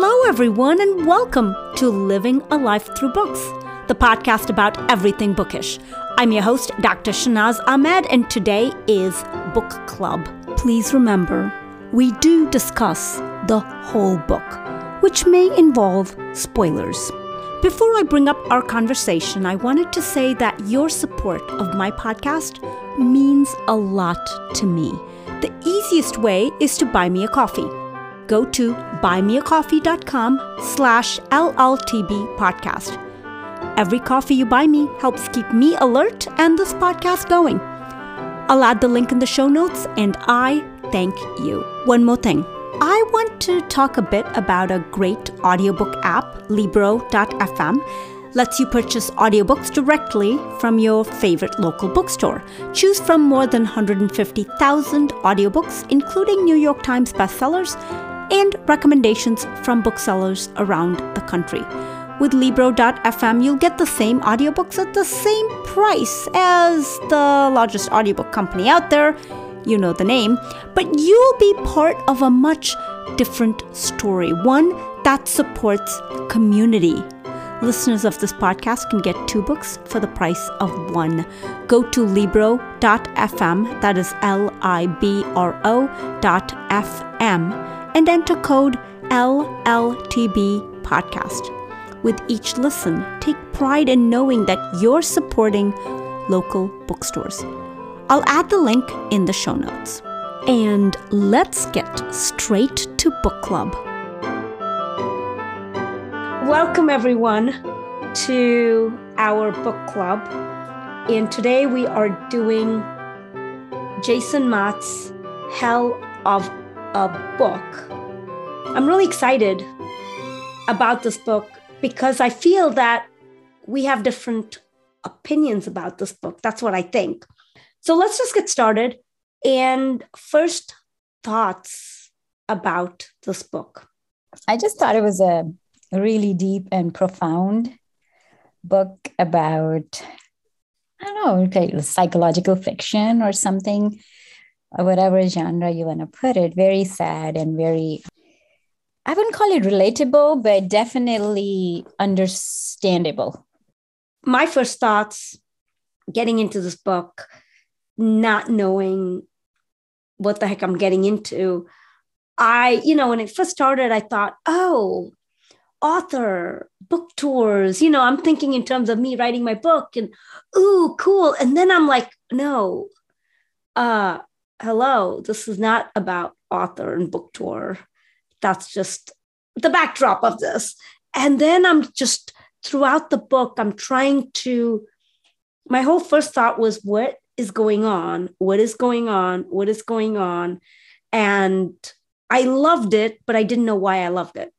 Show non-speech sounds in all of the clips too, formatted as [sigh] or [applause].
Hello, everyone, and welcome to Living a Life Through Books, the podcast about everything bookish. I'm your host, Dr. Shanaz Ahmed, and today is Book Club. Please remember, we do discuss the whole book, which may involve spoilers. Before I bring up our conversation, I wanted to say that your support of my podcast means a lot to me. The easiest way is to buy me a coffee go to buymeacoffee.com slash LLTB podcast. Every coffee you buy me helps keep me alert and this podcast going. I'll add the link in the show notes and I thank you. One more thing. I want to talk a bit about a great audiobook app, Libro.fm lets you purchase audiobooks directly from your favorite local bookstore. Choose from more than 150,000 audiobooks, including New York Times bestsellers and recommendations from booksellers around the country. With Libro.fm, you'll get the same audiobooks at the same price as the largest audiobook company out there. You know the name, but you'll be part of a much different story, one that supports community. Listeners of this podcast can get two books for the price of one. Go to Libro.fm, that is L I B R O dot FM and enter code LLTB podcast. With each listen, take pride in knowing that you're supporting local bookstores. I'll add the link in the show notes. And let's get straight to book club. Welcome, everyone, to our book club. And today we are doing Jason Mott's Hell of a Book. I'm really excited about this book because I feel that we have different opinions about this book. That's what I think. So let's just get started. And first, thoughts about this book. I just thought it was a really deep and profound book about, I don't know, okay, psychological fiction or something, whatever genre you want to put it. Very sad and very I wouldn't call it relatable, but definitely understandable. My first thoughts getting into this book, not knowing what the heck I'm getting into, I, you know, when it first started, I thought, oh, author, book tours, you know, I'm thinking in terms of me writing my book and, ooh, cool. And then I'm like, no, uh, hello, this is not about author and book tour that's just the backdrop of this. And then I'm just throughout the book, I'm trying to, my whole first thought was, what is going on? What is going on? What is going on? And I loved it, but I didn't know why I loved it.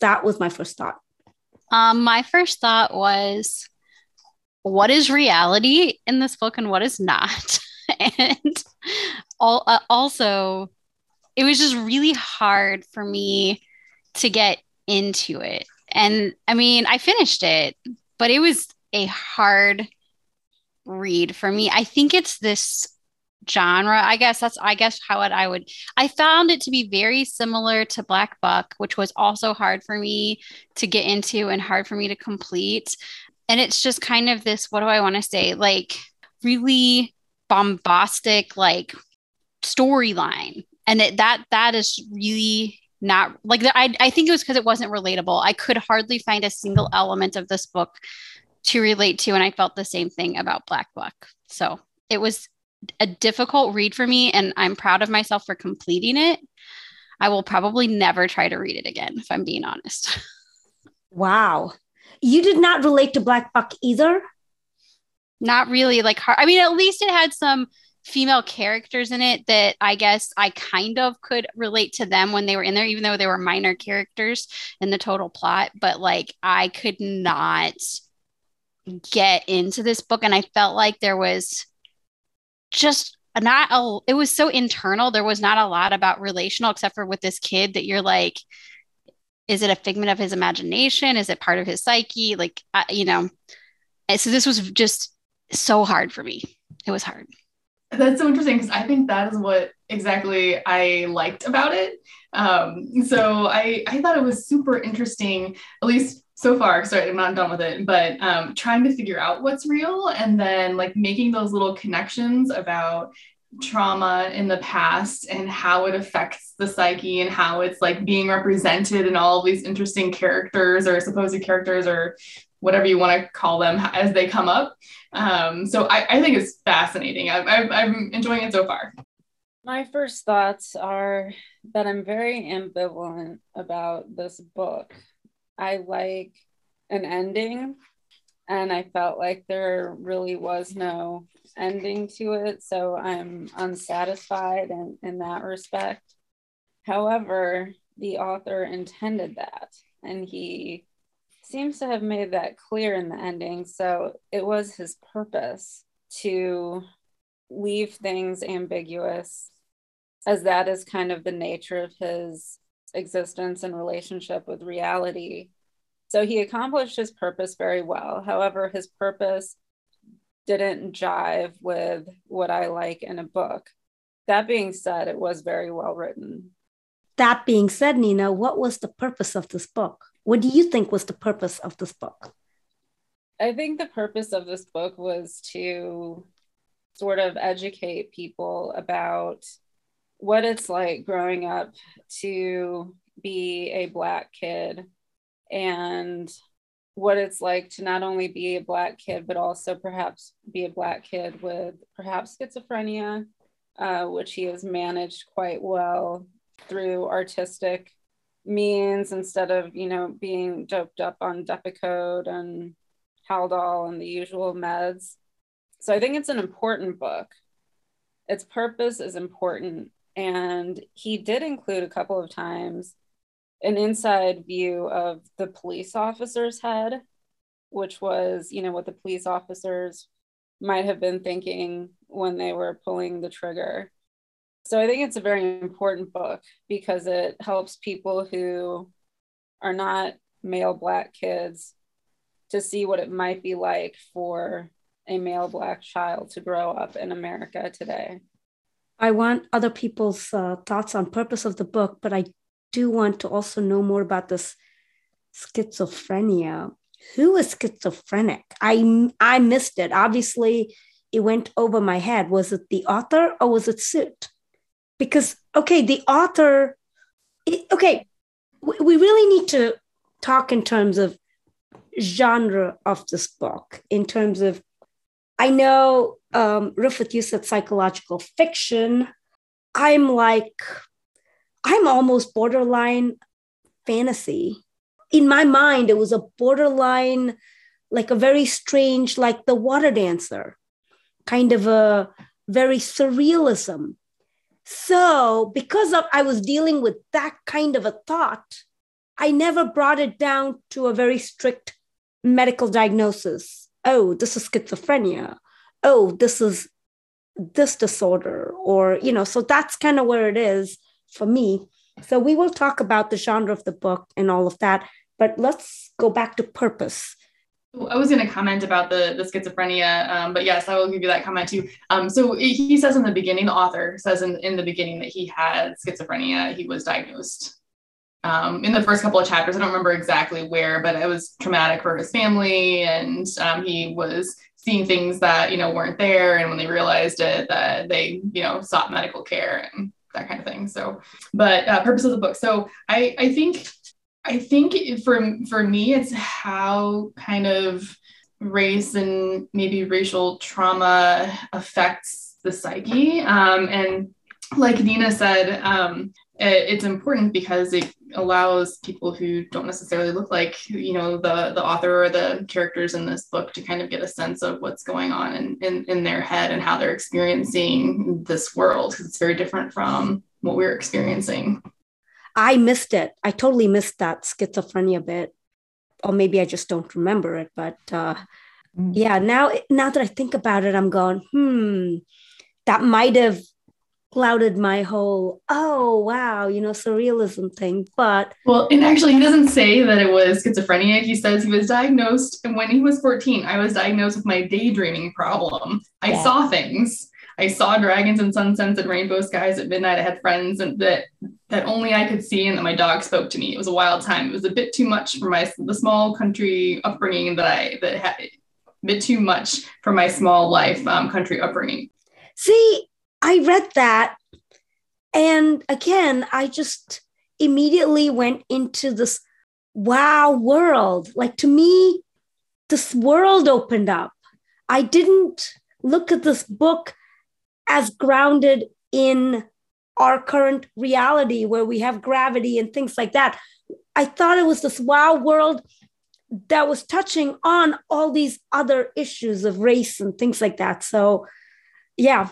That was my first thought. Um, my first thought was, what is reality in this book and what is not? [laughs] and all, uh, also, it was just really hard for me to get into it. And I mean, I finished it, but it was a hard read for me. I think it's this genre. I guess that's I guess how it I would I found it to be very similar to Black Buck, which was also hard for me to get into and hard for me to complete. And it's just kind of this what do I want to say? Like really bombastic like storyline. And it, that that is really not like I, I think it was because it wasn't relatable. I could hardly find a single element of this book to relate to and i felt the same thing about black buck so it was a difficult read for me and i'm proud of myself for completing it. I will probably never try to read it again if i'm being honest. [laughs] Wow. You did not relate to black buck either not really like i mean at least it had some female characters in it that I guess I kind of could relate to them when they were in there, even though they were minor characters in the total plot. But like, I could not get into this book. And I felt like there was just not a, it was so internal. There was not a lot about relational, except for with this kid that you're like, is it a figment of his imagination? Is it part of his psyche? Like, uh, you know, so this was just so hard for me. It was hard. That's so interesting because I think that is what exactly I liked about it. Um, so I, I thought it was super interesting, at least so far. Sorry, I'm not done with it, but um, trying to figure out what's real and then like making those little connections about trauma in the past and how it affects the psyche and how it's like being represented in all these interesting characters or supposed characters or whatever you want to call them as they come up. Um, so I, I, think it's fascinating. I, I, I'm enjoying it so far. My first thoughts are that I'm very ambivalent about this book. I like an ending, and I felt like there really was no ending to it. So I'm unsatisfied in, in that respect. However, the author intended that, and he seems to have made that clear in the ending. So it was his purpose to leave things ambiguous, as that is kind of the nature of his existence and relationship with reality. So he accomplished his purpose very well. However, his purpose didn't jive with what I like in a book. That being said, it was very well written. That being said, Nina, what was the purpose of this book? What do you think was the purpose of this book? I think the purpose of this book was to sort of educate people about what it's like growing up to be a Black kid and what it's like to not only be a Black kid, but also perhaps be a Black kid with perhaps schizophrenia, uh, which he has managed quite well through artistic means instead of you know being doped up on Depakote and Haldol and the usual meds. So I think it's an important book. Its purpose is important, and he did include a couple of times an inside view of the police officer's head, which was you know what the police officers might have been thinking when they were pulling the trigger. So I think it's a very important book because it helps people who are not male black kids to see what it might be like for a male black child to grow up in America today. I want other people's uh, thoughts on purpose of the book, but I do want to also know more about this schizophrenia. Who is schizophrenic? I I missed it. Obviously, it went over my head. Was it the author or was it Soot? Because okay the author okay we really need to talk in terms of genre of this book in terms of i know um Rifat, you said psychological fiction. I'm like i'm almost borderline fantasy. In my mind it was a borderline like a very strange like the water dancer kind of a very surrealism so, because of I was dealing with that kind of a thought, I never brought it down to a very strict medical diagnosis. Oh, this is schizophrenia. Oh, this is this disorder or you know, so that's kind of where it is for me. So we will talk about the genre of the book and all of that, but let's go back to purpose. I was going to comment about the, the schizophrenia, um, but yes, I will give you that comment too. Um, so he says in the beginning, the author says in, in the beginning that he had schizophrenia. He was diagnosed um, in the first couple of chapters. I don't remember exactly where, but it was traumatic for his family, and um, he was seeing things that you know weren't there. And when they realized it, that they you know sought medical care and that kind of thing. So, but uh, purpose of the book. So I I think I think for for me, it's how kind of race and maybe racial trauma affects the psyche. Um, and like Nina said, um, it, it's important because it allows people who don't necessarily look like you know the the author or the characters in this book to kind of get a sense of what's going on in, in, in their head and how they're experiencing this world because it's very different from what we're experiencing. I missed it. I totally missed that schizophrenia bit, or maybe I just don't remember it. But uh, mm. yeah, now now that I think about it, I'm going, hmm, that might have clouded my whole oh wow you know surrealism thing but well and actually he doesn't say that it was schizophrenia he says he was diagnosed and when he was 14 i was diagnosed with my daydreaming problem i yeah. saw things I saw dragons and sunsets and rainbow skies at midnight. I had friends and that that only I could see, and that my dog spoke to me. It was a wild time. It was a bit too much for my the small country upbringing that I that had a bit too much for my small life um, country upbringing. See, I read that, and again, I just immediately went into this wow world. Like to me, this world opened up. I didn't look at this book as grounded in our current reality where we have gravity and things like that. I thought it was this wow world that was touching on all these other issues of race and things like that. So, yeah.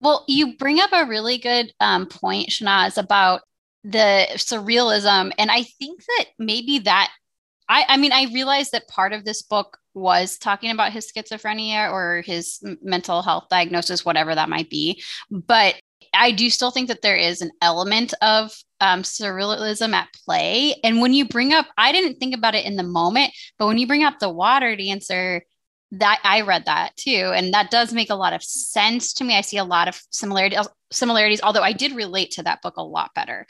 Well, you bring up a really good um, point, Shanaz, about the surrealism. And I think that maybe that, I, I mean, I realized that part of this book was talking about his schizophrenia or his mental health diagnosis, whatever that might be. But I do still think that there is an element of um, surrealism at play. And when you bring up, I didn't think about it in the moment, but when you bring up the water dancer, that I read that too, and that does make a lot of sense to me. I see a lot of similarities, similarities, although I did relate to that book a lot better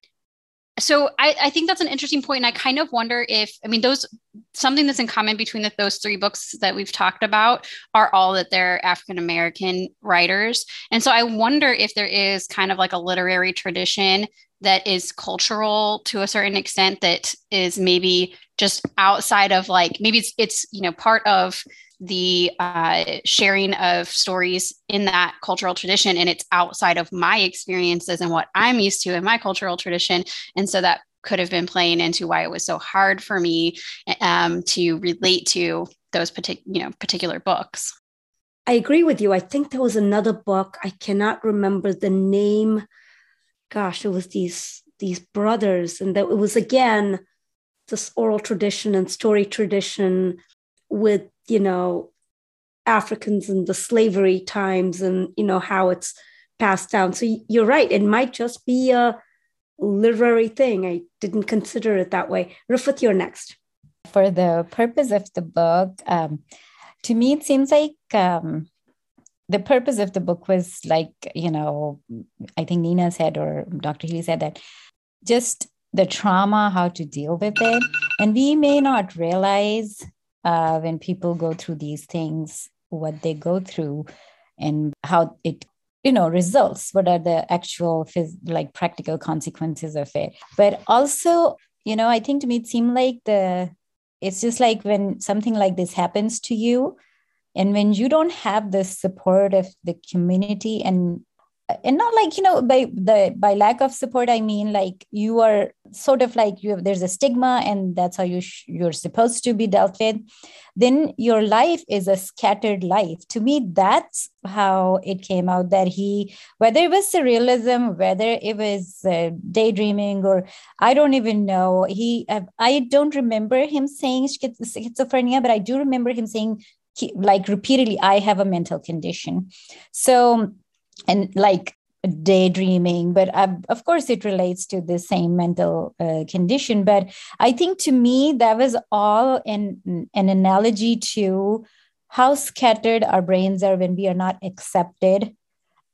so I, I, think that's an interesting point and i kind of wonder if i mean those something that's in common between the, those three books that we've talked about are all that they're african american writers. And so i wonder if there is kind of like a literary tradition that is cultural to a certain extent that is maybe just outside of like maybe it's it's you know part of the uh, sharing of stories in that cultural tradition and it's outside of my experiences and what i'm used to in my cultural tradition. And so that could have been playing into why it was so hard for me um, to relate to those particular you know particular books. I agree with you. I think there was another book. I cannot remember the name. Gosh it was these these brothers and that it was again this oral tradition and story tradition with you know africans and the slavery times and you know how it's passed down. So you're right it might just be a literary thing. I didn't consider it that way. Rufat you're next. For the purpose of the book um, to me it seems like um, the purpose of the book was like you know i think nina said or dr healy said that just the trauma how to deal with it. And we may not realize uh, when people go through these things, what they go through, and how it you know results what are the actual phys- like practical consequences of it. But also you know i think to me it seemed like the it's just like when something like this happens to you and when you don't have the support of the community and and not like you know by the by lack of support i mean like you are sort of like you have there's a stigma and that's how you sh- you're supposed to be dealt with. Then your life is a scattered life. To me that's how it came out that he whether it was surrealism whether it was uh, daydreaming or i don't even know he uh, i don't remember him saying schizophrenia but i do remember him saying like repeatedly i have a mental condition. So and like daydreaming but uh, of course it relates to the same mental uh, condition. But i think to me that was all an, an analogy to how scattered our brains are when we are not accepted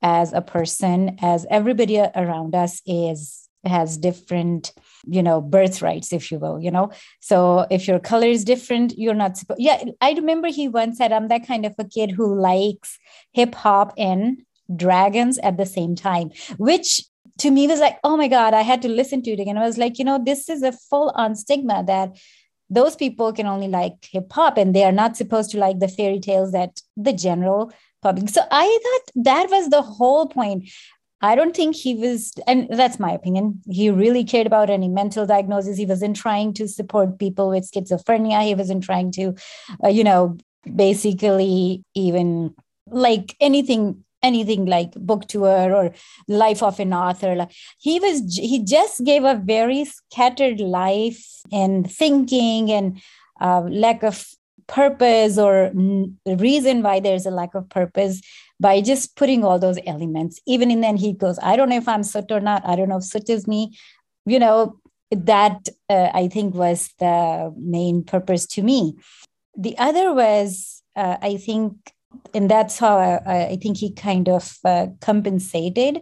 as a person as everybody around us is has different you know birthrights if you will you know? So if your color is different you're not supposed yeah i remember he once said i'm that kind of a kid who likes hip hop and dragons at the same time, which to me was like, oh my God, I had to listen to it again. I was like, you know, this is a full on stigma that those people can only like hip hop and they are not supposed to like the fairy tales that the general public. So I thought that was the whole point. I don't think he was, and that's my opinion. He really cared about any mental diagnosis. He wasn't trying to support people with schizophrenia. He wasn't trying to, uh, you know, basically even like anything anything like book tour or life of an author. He was he just gave a very scattered life and thinking and uh, lack of purpose or reason why there's a lack of purpose by just putting all those elements. Even in then he goes i don't know if i'm soot or not. I don't know if soot is me. You know that uh, i think was the main purpose to me. The other was uh, i think and that's how I, I think he kind of uh, compensated,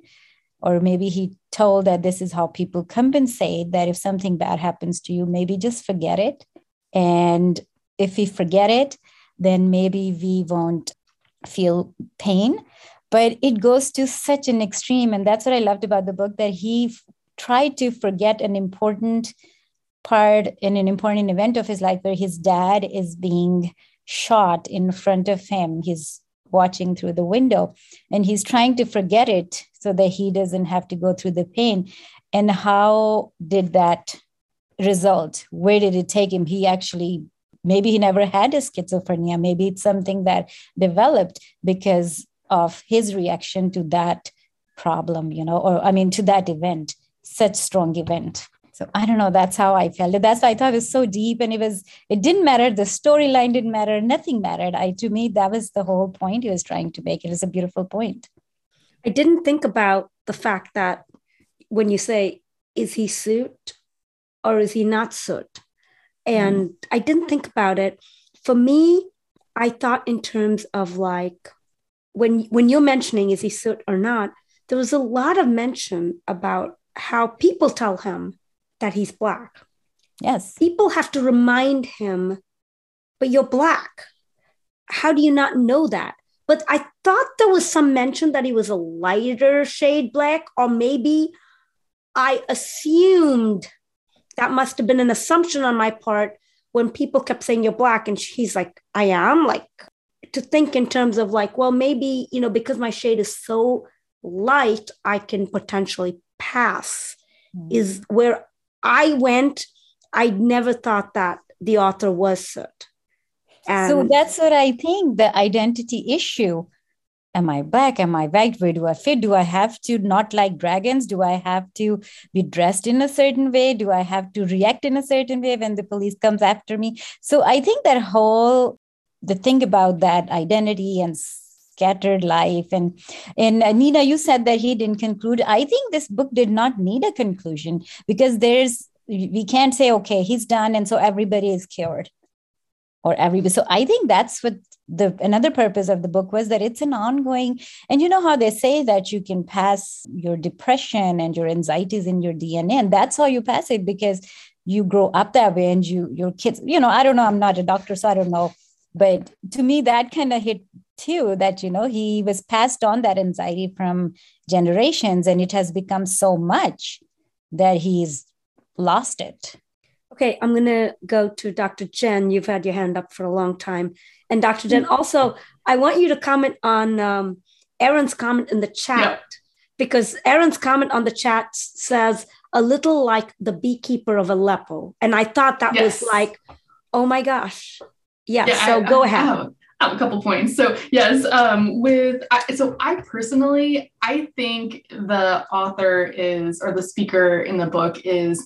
or maybe he told that this is how people compensate that if something bad happens to you, maybe just forget it. And if we forget it, then maybe we won't feel pain. But it goes to such an extreme. And that's what I loved about the book that he f- tried to forget an important part in an important event of his life where his dad is being shot in front of him. He's watching through the window and he's trying to forget it so that he doesn't have to go through the pain. And how did that result? Where did it take him? He actually, maybe he never had a schizophrenia. Maybe it's something that developed because of his reaction to that problem, you know, or I mean, to that event, such strong event so i don't know that's how i felt. It that's why i thought it was so deep and it was it didn't matter. The storyline didn't matter. Nothing mattered. I to me that was the whole point he was trying to make. It was a beautiful point. I didn't think about the fact that when you say, is he Soot or is he not Soot? And mm. I didn't think about it. For me, I thought in terms of like when when you're mentioning is he Soot or not, there was a lot of mention about how people tell him that he's black. yes People have to remind him, but you're black. How do you not know that? But I thought there was some mention that he was a lighter shade black, or maybe I assumed that must have been an assumption on my part when people kept saying you're black, and he's like, I am. Like to think in terms of like, well, maybe, you know, because my shade is so light, I can potentially pass, Mm. is where I went. I never thought that the author was Soot. And so that's what i think the identity issue. Am i black? Am i white? Where do i fit? Do i have to not like dragons? Do i have to be dressed in a certain way? Do i have to react in a certain way when the police comes after me? So i think that whole the thing about that identity and scattered life and and uh, nina you said that he didn't conclude i think this book did not need a conclusion because there's we can't say okay he's done and so everybody is cured or everybody. So I think that's what the another purpose of the book was that it's an ongoing. And you know how they say that you can pass your depression and your anxieties in your DNA, and that's how you pass it because you grow up that way, and you your kids. You know, I don't know. I'm not a doctor, so I don't know. But to me, that kind of hit too. That you know, he was passed on that anxiety from generations, and it has become so much that he's lost it. Okay, I'm going to go to Dr. Jen. You've had your hand up for a long time. And Dr. Jen, also, I want you to comment on um, Erin's comment in the chat Yeah. because Erin's comment on the chat says, a little like the beekeeper of Aleppo. And I thought that Yes. was like, oh my gosh. Yeah, Yeah, so I- go ahead. I have a couple points. So yes, um, with I, so I personally I think the author is or the speaker in the book is.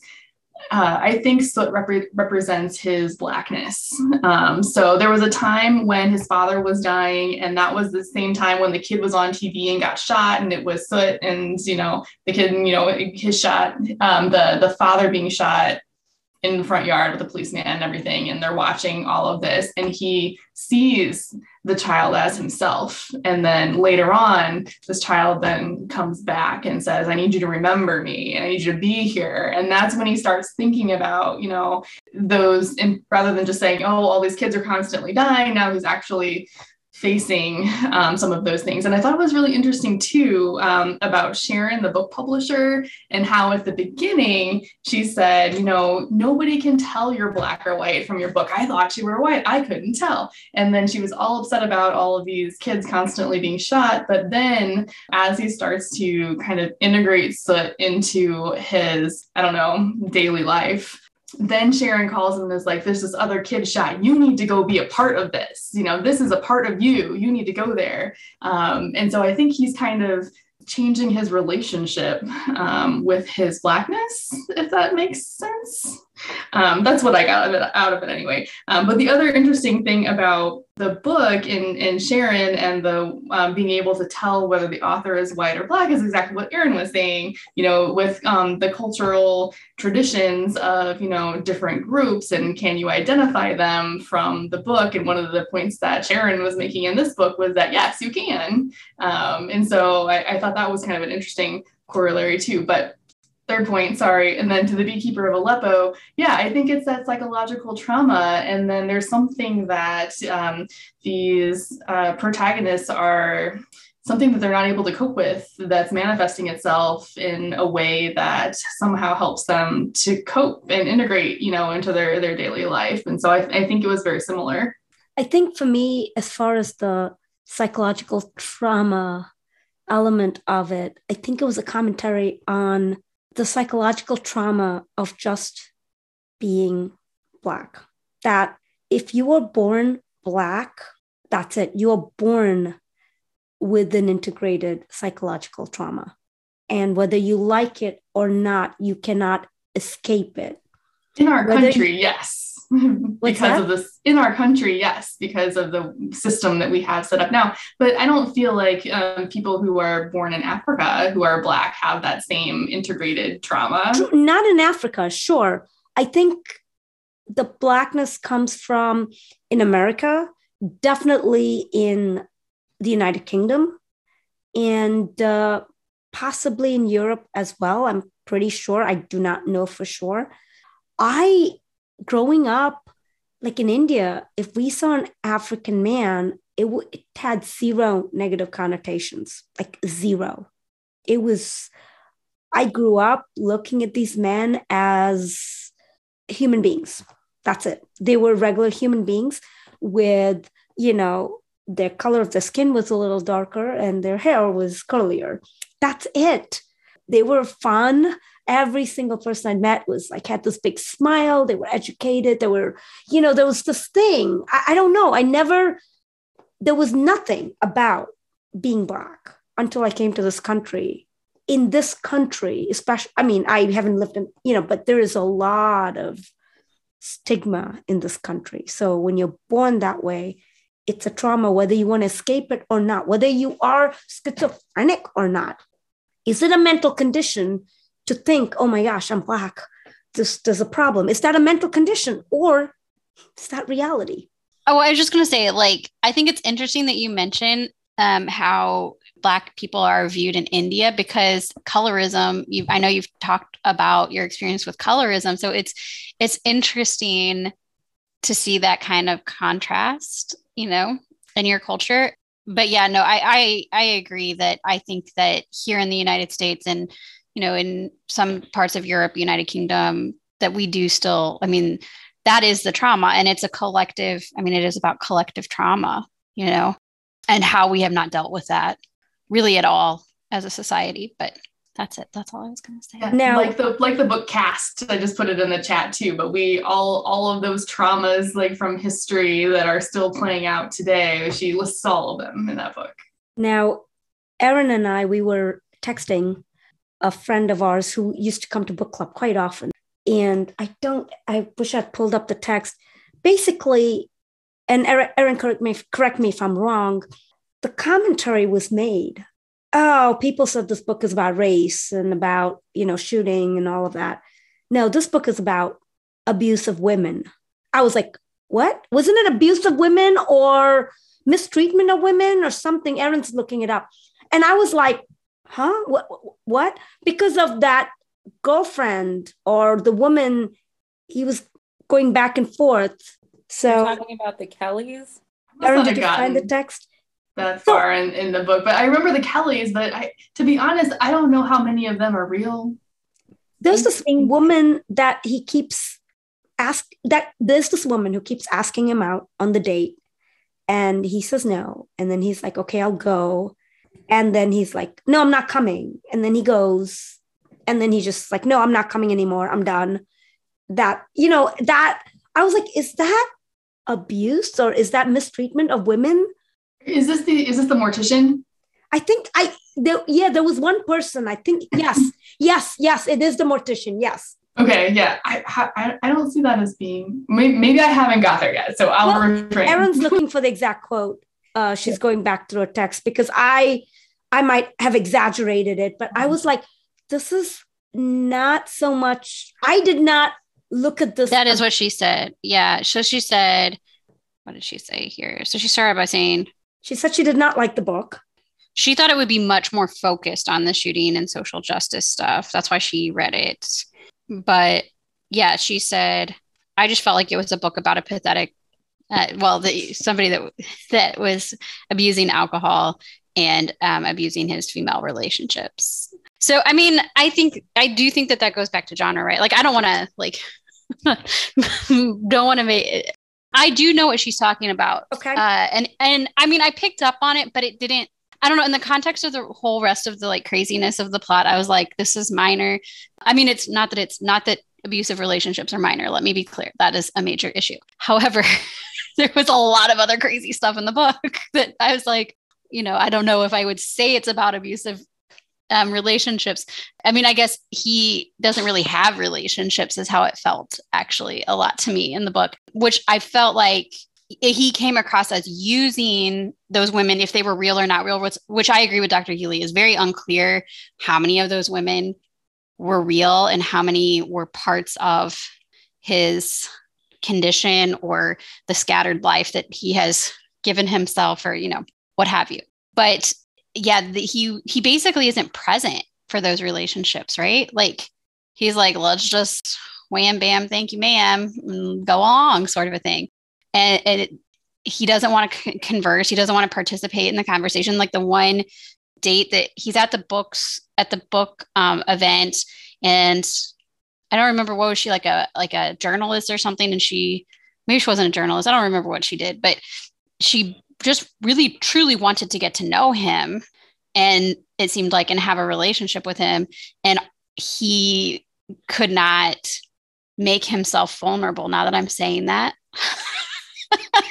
Uh, I think Soot repre- represents his blackness. Um, so there was a time when his father was dying, and that was the same time when the kid was on TV and got shot, and it was Soot, and you know the kid, you know his shot, um, the the father being shot in the front yard with the policeman and everything and they're watching all of this and he sees the child as himself. And then later on this child then comes back and says i need you to remember me and i need you to be here. And that's when he starts thinking about you know those and rather than just saying oh all these kids are constantly dying now he's actually facing um, some of those things and i thought it was really interesting too um, about sharon the book publisher and how at the beginning she said, you know, nobody can tell you're black or white from your book. I thought you were white. I couldn't tell. And then she was all upset about all of these kids constantly being shot. But then as he starts to kind of integrate soot into his, I don't know, daily life, then Sharon calls him and is like, There's this other kid shot. You need to go be a part of this. You know, this is a part of you. You need to go there. Um, and so I think he's kind of changing his relationship um, with his blackness, if that makes sense. Um, that's what I got out of it, out of it anyway. Um, but the other interesting thing about the book in, in Sharon and the um, being able to tell whether the author is white or black is exactly what Erin was saying, you know, with um, the cultural traditions of, you know, different groups and can you identify them from the book? And one of the points that Sharon was making in this book was that, yes, you can. Um, and so I, I thought that was kind of an interesting corollary too. But third point, sorry, and then to the beekeeper of Aleppo, yeah, I think it's that psychological trauma. And then there's something that um, these uh, protagonists are something that they're not able to cope with that's manifesting itself in a way that somehow helps them to cope and integrate you know into their their daily life and so i, I think it was very similar i think for me as far as the psychological trauma element of it i think it was a commentary on the psychological trauma of just being Black. That if you were born Black, that's it. You are born with an integrated psychological trauma. And whether you like it or not, you cannot escape it. In our whether country, you, yes [laughs] because that? of this in our country yes because of the system that we have set up now. But i don't feel like um, people who are born in africa who are black have that same integrated trauma. Not in africa sure. I think the blackness comes from in america definitely in the united kingdom and uh, possibly in europe as well i'm pretty sure. I do not know for sure. I growing up, like in India, if we saw an African man, it, w- it had zero negative connotations, like zero. It was, I grew up looking at these men as human beings. That's it. They were regular human beings with, you know, their color of the skin was a little darker and their hair was curlier. That's it. They were fun every single person I met was like had this big smile. They were educated. They were, you know, there was this thing. I, I don't know. I never, there was nothing about being Black until I came to this country. In this country, especially, I mean, I haven't lived in, you know, but there is a lot of stigma in this country. So when you're born that way, it's a trauma, whether you want to escape it or not, whether you are schizophrenic or not. Is it a mental condition to think, oh my gosh, I'm black. This, there's a problem. Is that a mental condition or is that reality? Oh, I was just going to say, like, I think it's interesting that you mention um, how Black people are viewed in India because colorism. You, I know you've talked about your experience with colorism, so it's it's interesting to see that kind of contrast, you know, in your culture. But yeah, no, I I, I agree that I think that here in the United States and you know, in some parts of Europe, United Kingdom, that we do still, I mean, that is the trauma. And it's a collective, I mean, it is about collective trauma, you know, and how we have not dealt with that really at all as a society. But that's it. That's all I was going to say. Yeah, now, like the like the book Caste, I just put it in the chat too. But we all all of those traumas like from history that are still playing out today. She lists all of them in that book. Now, Erin and I, we were texting a friend of ours who used to come to book club quite often. And I don't, I wish I'd pulled up the text. Basically, and Erin, correct me, correct me if I'm wrong, the commentary was made. Oh, people said this book is about race and about, you know, shooting and all of that. No, this book is about abuse of women. I was like, what? Wasn't it abuse of women or mistreatment of women or something? Erin's looking it up. And I was like, huh? What what? Because of that girlfriend or the woman he was going back and forth. So You're talking about the kellys? Erin, did you find the text? that far in, in the book but i remember the kellys but i to be honest i don't know how many of them are real. There's this woman that he keeps ask that there's this woman who keeps asking him out on the date and he says no and then he's like okay i'll go and then he's like, no, I'm not coming. And then he goes, and then he's just like, no, I'm not coming anymore. I'm done. That, you know, that I was like, is that abuse or is that mistreatment of women? Is this the is this the mortician? I think I there, yeah, there was one person. I think yes, yes, yes, it is the mortician. Yes. Okay, yeah, I, I I don't see that as being. Maybe I haven't got there yet, so I'll well, refrain. Erin's [laughs] looking for the exact quote. Uh, she's going back through a text because I I might have exaggerated it, but I was like, this is not so much. I did not look at this. That is what she said. Yeah. So she said, what did she say here? So she started by saying, she said she did not like the book. She thought it would be much more focused on the shooting and social justice stuff. That's why she read it. But yeah, she said, I just felt like it was a book about a pathetic, uh, well, the, somebody that that was abusing alcohol and um, abusing his female relationships. So, I mean, I think I do think that that goes back to genre, right? Like, I don't want to like [laughs] don't want to make. I do know what she's talking about. Okay. Uh, and and I mean, I picked up on it, but it didn't. I don't know. In the context of the whole rest of the like craziness of the plot, I was like, this is minor. I mean, it's not that it's not that abusive relationships are minor. Let me be clear. That is a major issue. However, [laughs] [laughs] there was a lot of other crazy stuff in the book [laughs] that I was like, you know, I don't know if I would say it's about abusive um, relationships. I mean, I guess he doesn't really have relationships, is how it felt actually a lot to me in the book, which I felt like he came across as using those women if they were real or not real, which, which I agree with Dr. Healy is very unclear how many of those women were real and how many were parts of his condition or the scattered life that he has given himself or you know what have you but yeah, the, he he basically isn't present for those relationships, right? Like he's like, let's just wham bam, thank you, ma'am, go along, sort of a thing. And, and it, he doesn't want to c- converse. He doesn't want to participate in the conversation. Like the one date that he's at the books at the book um, event, and I don't remember what was she like a like a journalist or something, and she maybe she wasn't a journalist. I don't remember what she did, but she just really truly wanted to get to know him. And it seemed like and have a relationship with him. And he could not make himself vulnerable now that i'm saying that. [laughs]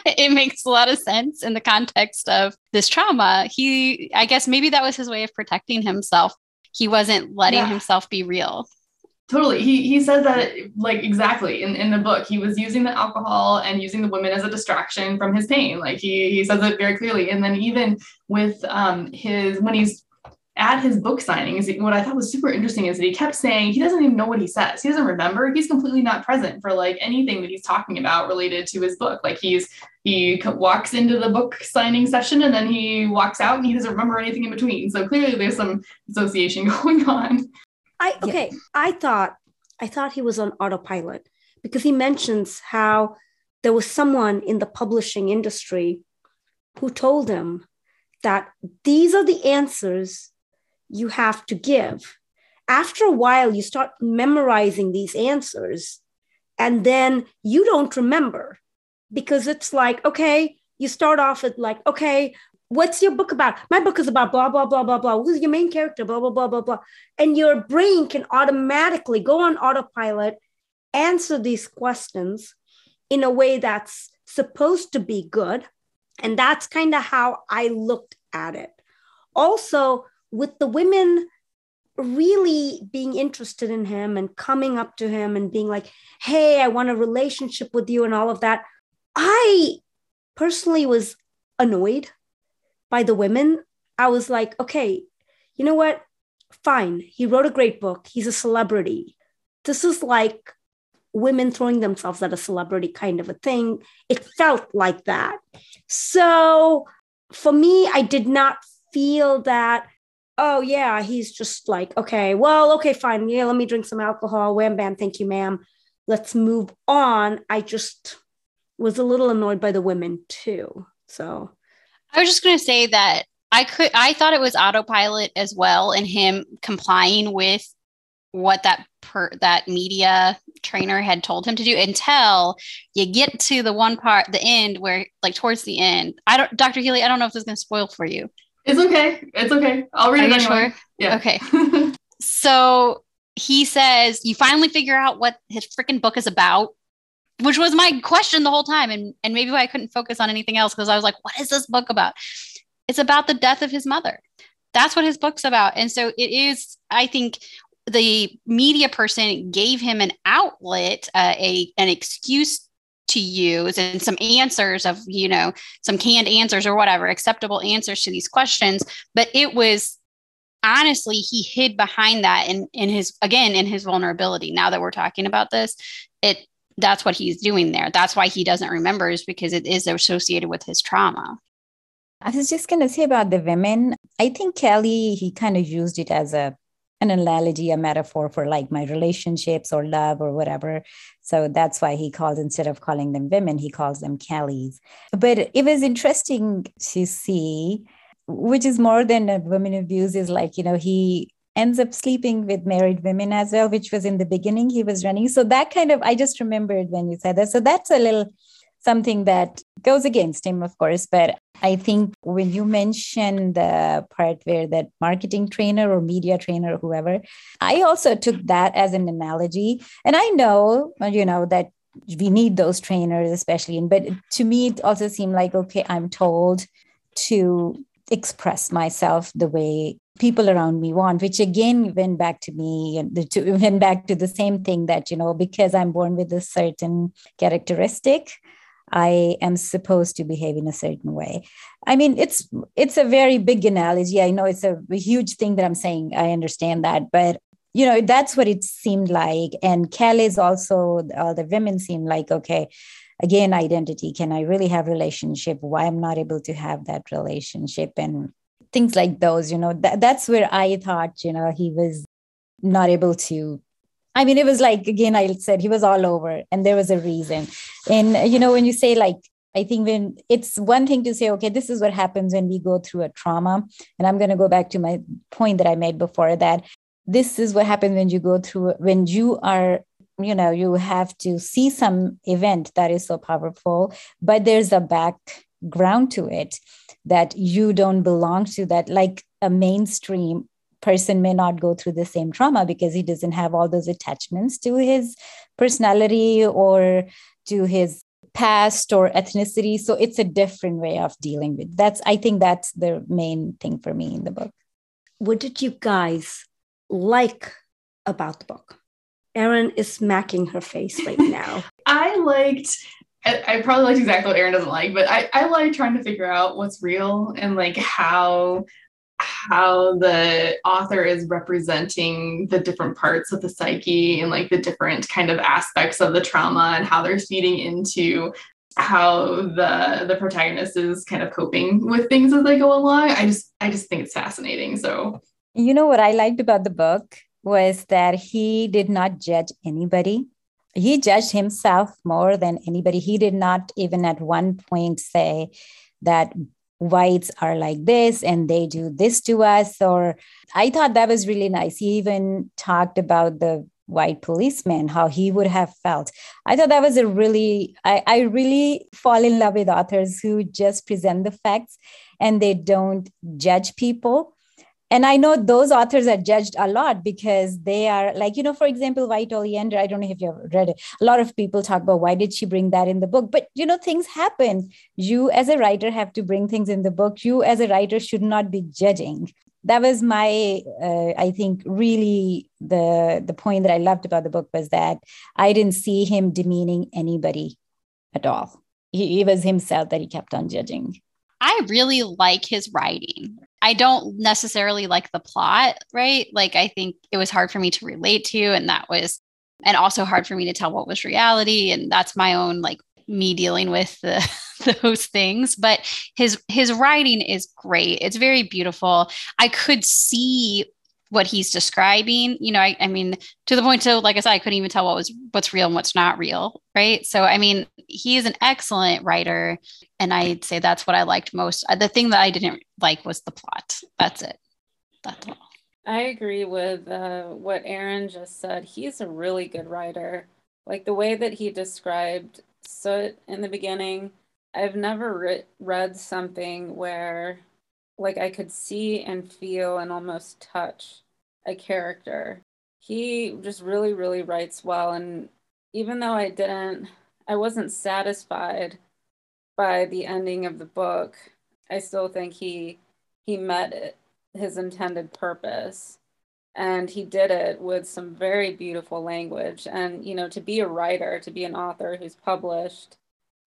It makes a lot of sense in the context of this trauma. He i guess maybe that was his way of protecting himself. He wasn't letting yeah. himself be real totally. He he says that like exactly. In, in the book he was using the alcohol and using the women as a distraction from his pain. Like he he says it very clearly. And then even with um his when he's at his book signings what i thought was super interesting is that he kept saying he doesn't even know what he says. He doesn't remember. He's completely not present for like anything that he's talking about related to his book. Like he's he walks into the book signing session and then he walks out and he doesn't remember anything in between. So clearly there's some association [laughs] going on I okay. Yeah. I thought I thought he was on autopilot because he mentions how there was someone in the publishing industry who told him that these are the answers you have to give. After a while, you start memorizing these answers, and then you don't remember because it's like, okay, you start off with like, okay, what's your book about? My book is about blah, blah, blah, blah, blah. Who's your main character? Blah, blah, blah, blah, blah. And your brain can automatically go on autopilot, answer these questions in a way that's supposed to be good. And that's kind of how I looked at it. Also, with the women really being interested in him and coming up to him and being like, hey, I want a relationship with you and all of that, I personally was annoyed by the women, I was like, okay, you know what? Fine. He wrote a great book. He's a celebrity. This is like women throwing themselves at a celebrity kind of a thing. It felt like that. So for me, I did not feel that, oh, yeah, he's just like, okay, well, okay, fine. Yeah, let me drink some alcohol. Wham, bam. Thank you, ma'am. Let's move on. I just was a little annoyed by the women too. So I was just going to say that I could I thought it was autopilot as well and him complying with what that per that media trainer had told him to do until you get to the one part the end where like towards the end I don't Dr. Healy I don't know if this is going to spoil for you. It's okay. It's okay. I'll read Are it anyway. Sure? Yeah. Okay. [laughs] so he says you finally figure out what his freaking book is about which was my question the whole time and and maybe why I couldn't focus on anything else because I was like what is this book about? It's about the death of his mother. That's what his book's about and so it is I think the media person gave him an outlet, uh, a an excuse to use and some answers of you know some canned answers or whatever acceptable answers to these questions but it was honestly he hid behind that in in his again in his vulnerability. Now that we're talking about this it that's what he's doing there that's why he doesn't remember is because it is associated with his trauma i was just going to say about the women i think kelly he kind of used it as a an analogy, a metaphor for like my relationships or love or whatever. So that's why he calls, instead of calling them women, he calls them Kellys. But it was interesting to see, which is more than a woman abuse, is like, you know, he ends up sleeping with married women as well, which was in the beginning he was running. So that kind of, I just remembered when you said that. So that's a little something that goes against him, of course. But I think when you mentioned the part where that marketing trainer or media trainer or whoever, I also took that as an analogy. And I know, you know, that we need those trainers, especially. but to me, it also seemed like, okay, I'm told to express myself the way people around me want which again went back to me and the, to, [laughs] went back to the same thing that you know because i'm born with a certain characteristic I am supposed to behave in a certain way. I mean, it's it's a very big analogy. I know it's a, a huge thing that I'm saying. I understand that, but you know that's what it seemed like. And Kelly's also all the women seem like okay. Again, identity. Can I really have relationship? Why I'm not able to have that relationship and things like those. You know, that, that's where I thought you know he was not able to I mean, it was like, again, I said he was all over and there was a reason. And, you know, when you say like, I think when it's one thing to say, okay, this is what happens when we go through a trauma. And I'm going to go back to my point that I made before that this is what happens when you go through, when you are, you know, you have to see some event that is so powerful, but there's a background to it that you don't belong to that, like a mainstream person may not go through the same trauma because he doesn't have all those attachments to his personality or to his past or ethnicity. So it's a different way of dealing with that's i think that's the main thing for me in the book. What did you guys like about the book erin is smacking her face right [laughs] now. I liked I, probably liked exactly what Erin doesn't like, but I, I like trying to figure out what's real and like how how the author is representing the different parts of the psyche and like the different kind of aspects of the trauma and how they're feeding into how the the protagonist is kind of coping with things as they go along. I just i just think it's fascinating so. You know what i liked about the book was that he did not judge anybody. He judged himself more than anybody. He did not even at one point say that whites are like this and they do this to us or i thought that was really nice. He even talked about the white policeman how he would have felt. I thought that was a really I, I really fall in love with authors who just present the facts and they don't judge people and i know those authors are judged a lot because they are like you know for example white oleander i don't know if you've read it. A lot of people talk about why did she bring that in the book? But you know things happen. You as a writer have to bring things in the book. You as a writer should not be judging. That was my uh, i think really the the point that i loved about the book was that i didn't see him demeaning anybody at all. He, he was himself that he kept on judging. I really like his writing. I don't necessarily like the plot, right? Like, I think it was hard for me to relate to, and that was, and also hard for me to tell what was reality. And that's my own, like, me dealing with the, [laughs] those things but his his writing is great it's very beautiful i could see what he's describing you know I, I mean to the point so like i said i couldn't even tell what was what's real and what's not real right? So i mean he is an excellent writer and i'd say that's what i liked most. Uh, the thing that i didn't like was the plot. That's it. That's all. I agree with uh, what Erin just said. He's a really good writer. Like the way that he described soot in the beginning i've never re- read something where like I could see and feel and almost touch a character. He just really, really writes well. And even though I didn't, I wasn't satisfied by the ending of the book, I still think he he met it, his intended purpose. and he did it with some very beautiful language and you know to be a writer to be an author who's published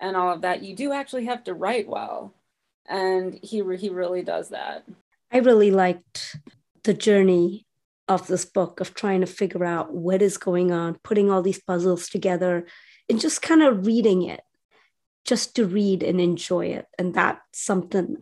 and all of that you do actually have to write well and he he really does that i really liked the journey of this book of trying to figure out what is going on putting all these puzzles together and just kind of reading it just to read and enjoy it and that's something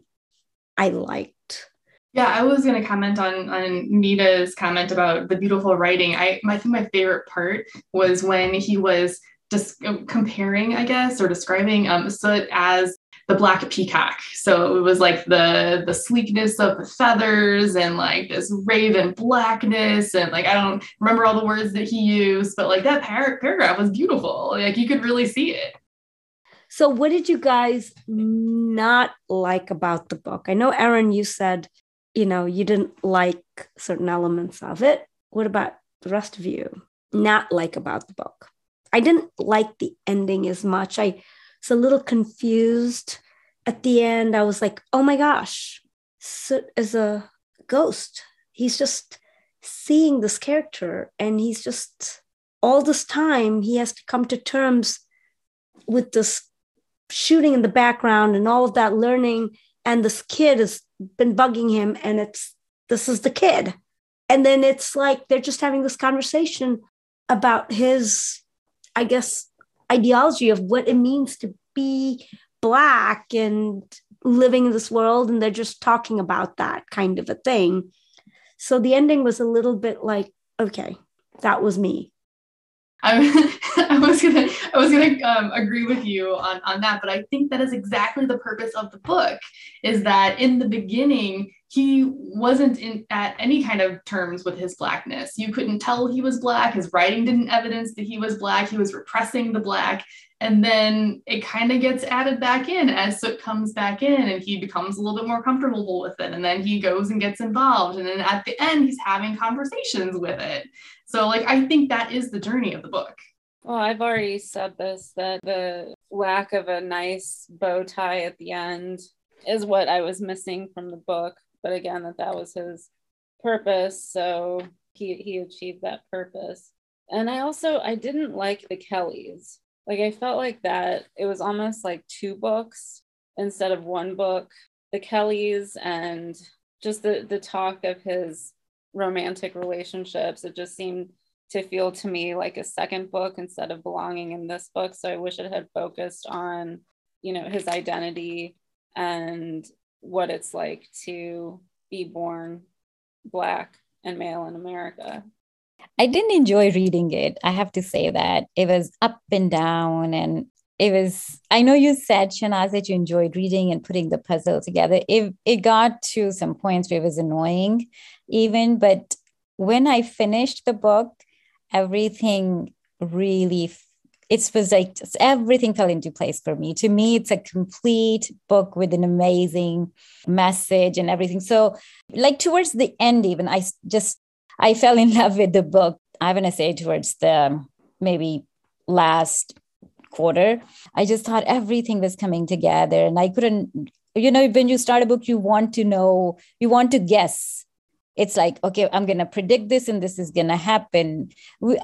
i liked yeah, I was going to comment on on Nita's comment about the beautiful writing. I, I think my favorite part was when he was just comparing, I guess, or describing um, Soot as the black peacock. So it was like the the sleekness of the feathers and like this raven blackness and like I don't remember all the words that he used, but like that par- paragraph was beautiful. Like you could really see it. So what did you guys not like about the book? I know Erin, you said you know, you didn't like certain elements of it. What about the rest of you not like about the book? I didn't like the ending as much. I was a little confused at the end. I was like, oh my gosh, Soot is a ghost. He's just seeing this character and he's just all this time he has to come to terms with this shooting in the background and all of that learning and this kid has been bugging him and it's this is the kid and then it's like they're just having this conversation about his i guess ideology of what it means to be black and living in this world and they're just talking about that kind of a thing. So the ending was a little bit like okay that was me I, [laughs] I was gonna I was gonna um, agree with you on, on that, but I think that is exactly the purpose of the book is that in the beginning he wasn't in at any kind of terms with his blackness. You couldn't tell he was black. His writing didn't evidence that he was black. He was repressing the black. And then it kind of gets added back in as Soot comes back in and he becomes a little bit more comfortable with it. And then he goes and gets involved. And then at the end, he's having conversations with it. So, like, I think that is the journey of the book. Well, I've already said this that the lack of a nice bow tie at the end is what I was missing from the book. But again, that that was his purpose. So he, he achieved that purpose. And I also, I didn't like the Kellys. Like, I felt like that it was almost like two books instead of one book. The Kellys and just the, the talk of his romantic relationships. It just seemed to feel to me like a second book instead of belonging in this book. So I wish it had focused on, you know, his identity and what it's like to be born black and male in America. I didn't enjoy reading it. I have to say that it was up and down and it was i know you said shanaz that you enjoyed reading and putting the puzzle together. It, it got to some points where it was annoying even but when i finished the book everything really it was like everything fell into place for me. To me it's a complete book with an amazing message and everything. So like towards the end even i just i fell in [laughs] love with the book. I'm going to say towards the maybe last quarter. I just thought everything was coming together and i couldn't you know when you start a book you want to know you want to guess. It's like okay i'm going to predict this and this is going to happen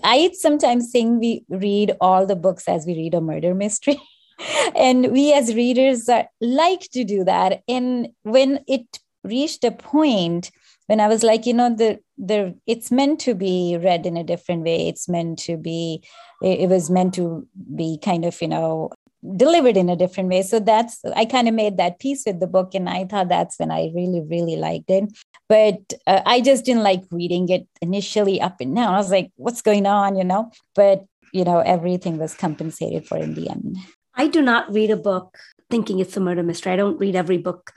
i sometimes think we read all the books as we read a murder mystery. [laughs] And we as readers are, like to do that. And when it reached a point when i was like you know the the it's meant to be read in a different way. It's meant to be it, was meant to be kind of you know delivered in a different way. So that's i kind of made that piece with the book and i thought that's when i really really liked it. But uh, i just didn't like reading it initially up and down. I was like what's going on? You know? But you know everything was compensated for in the end. I do not read a book thinking it's a murder mystery. I don't read every book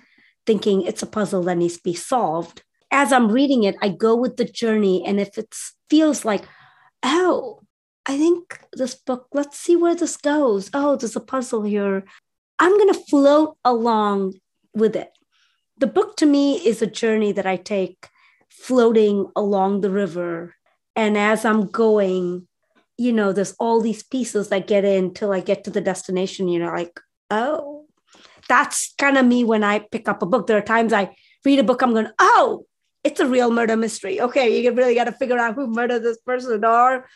thinking it's a puzzle that needs to be solved as i'm reading it i go with the journey and if it feels like oh I think this book, let's see where this goes. Oh, there's a puzzle here. I'm going to float along with it. The book to me is a journey that I take floating along the river. And as I'm going, you know, there's all these pieces that get in till I get to the destination. You know, like, oh, that's kind of me when I pick up a book. There are times I read a book, I'm going, oh, it's a real murder mystery. Okay, you really got to figure out who murdered this person or,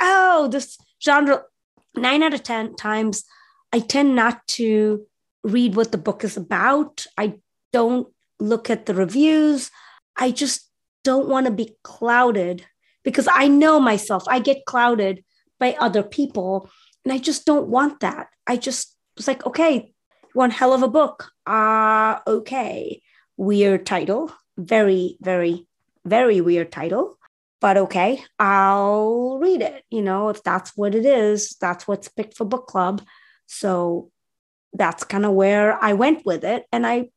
oh, this genre. Nine out of 10 times, I tend not to read what the book is about. I don't look at the reviews. I just don't want to be clouded because I know myself. I get clouded by other people, and I just don't want that. I just was like, okay, one hell of a book. Ah, uh, okay. Weird title. Very, very, very weird title. But okay, I'll read it. You know, if that's what it is, that's what's picked for book club. So that's kind of where I went with it. And I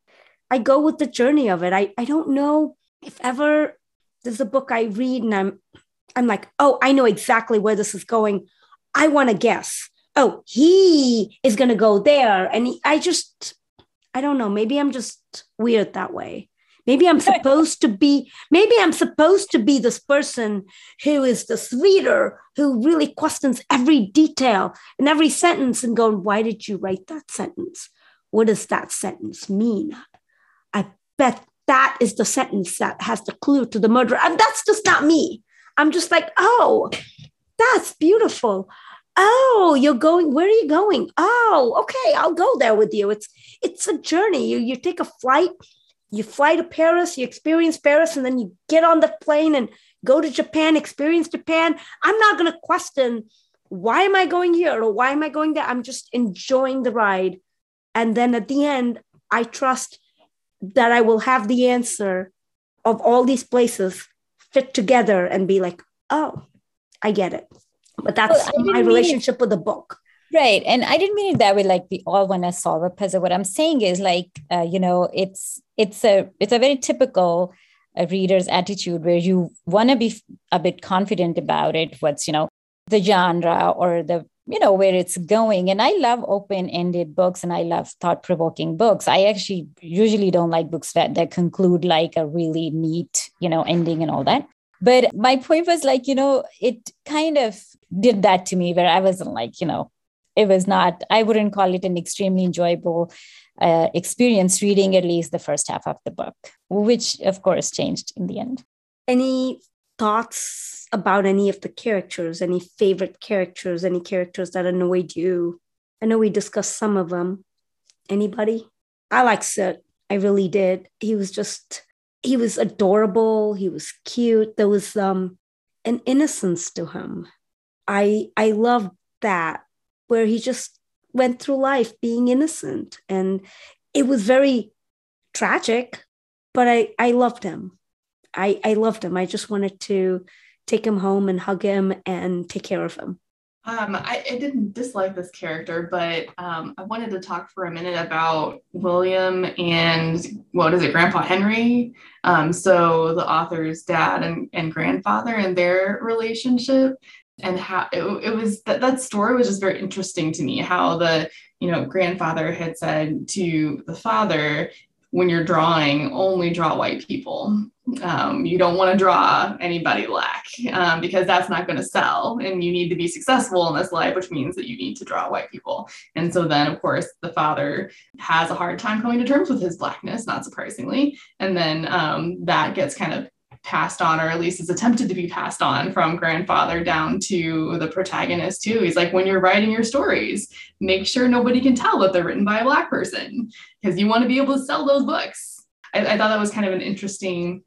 I go with the journey of it. I, I don't know if ever there's a book I read and I'm I'm like, oh, I know exactly where this is going. I want to guess. Oh, he is going to go there. And he, I just, I don't know. Maybe I'm just weird that way. Maybe I'm supposed to be, maybe I'm supposed to be this person who is this reader who really questions every detail and every sentence and going, why did you write that sentence? What does that sentence mean? I bet that is the sentence that has the clue to the murder. And that's just not me. I'm just like, oh, that's beautiful. Oh, you're going, where are you going? Oh, okay, I'll go there with you. It's it's a journey. You you take a flight, you fly to Paris, you experience Paris, and then you get on the plane and go to Japan, experience Japan. I'm not gonna question why am I going here or why am I going there? I'm just enjoying the ride. And then at the end, I trust that I will have the answer of all these places fit together and be like, oh, I get it. But that's my relationship with the book. Right. And I didn't mean it that way, like we all want to solve a puzzle. What I'm saying is like, uh, you know, it's it's a it's a very typical uh, reader's attitude where you want to be a bit confident about it, what's, you know, the genre or the you know where it's going and i love open-ended books and i love thought-provoking books i actually usually don't like books that, that conclude like a really neat you know ending and all that but my point was like you know it kind of did that to me where i wasn't like you know it was not i wouldn't call it an extremely enjoyable uh, experience reading at least the first half of the book which of course changed in the end any thoughts about any of the characters, any favorite characters, any characters that annoyed you? I know we discussed some of them. Anybody? I like Soot. I really did. He was just he was adorable, he was cute. There was um an innocence to him. I I loved that where he just went through life being innocent and it was very tragic, but I I loved him. I, I loved him. I just wanted to take him home and hug him and take care of him. Um, I, I, didn't dislike this character, but um, I wanted to talk for a minute about William and what is it, Grandpa Henry? Um, so the author's dad and, and grandfather and their relationship and how it, it was that, that story was just very interesting to me how the you know grandfather had said to the father when you're drawing only draw white people. Um, you don't want to draw anybody black um, because that's not going to sell and you need to be successful in this life which means that you need to draw white people. And so then of course the father has a hard time coming to terms with his blackness not surprisingly. And then um, that gets kind of passed on or at least is attempted to be passed on from grandfather down to the protagonist too he's like when you're writing your stories make sure nobody can tell that they're written by a black person because you want to be able to sell those books I, I thought that was kind of an interesting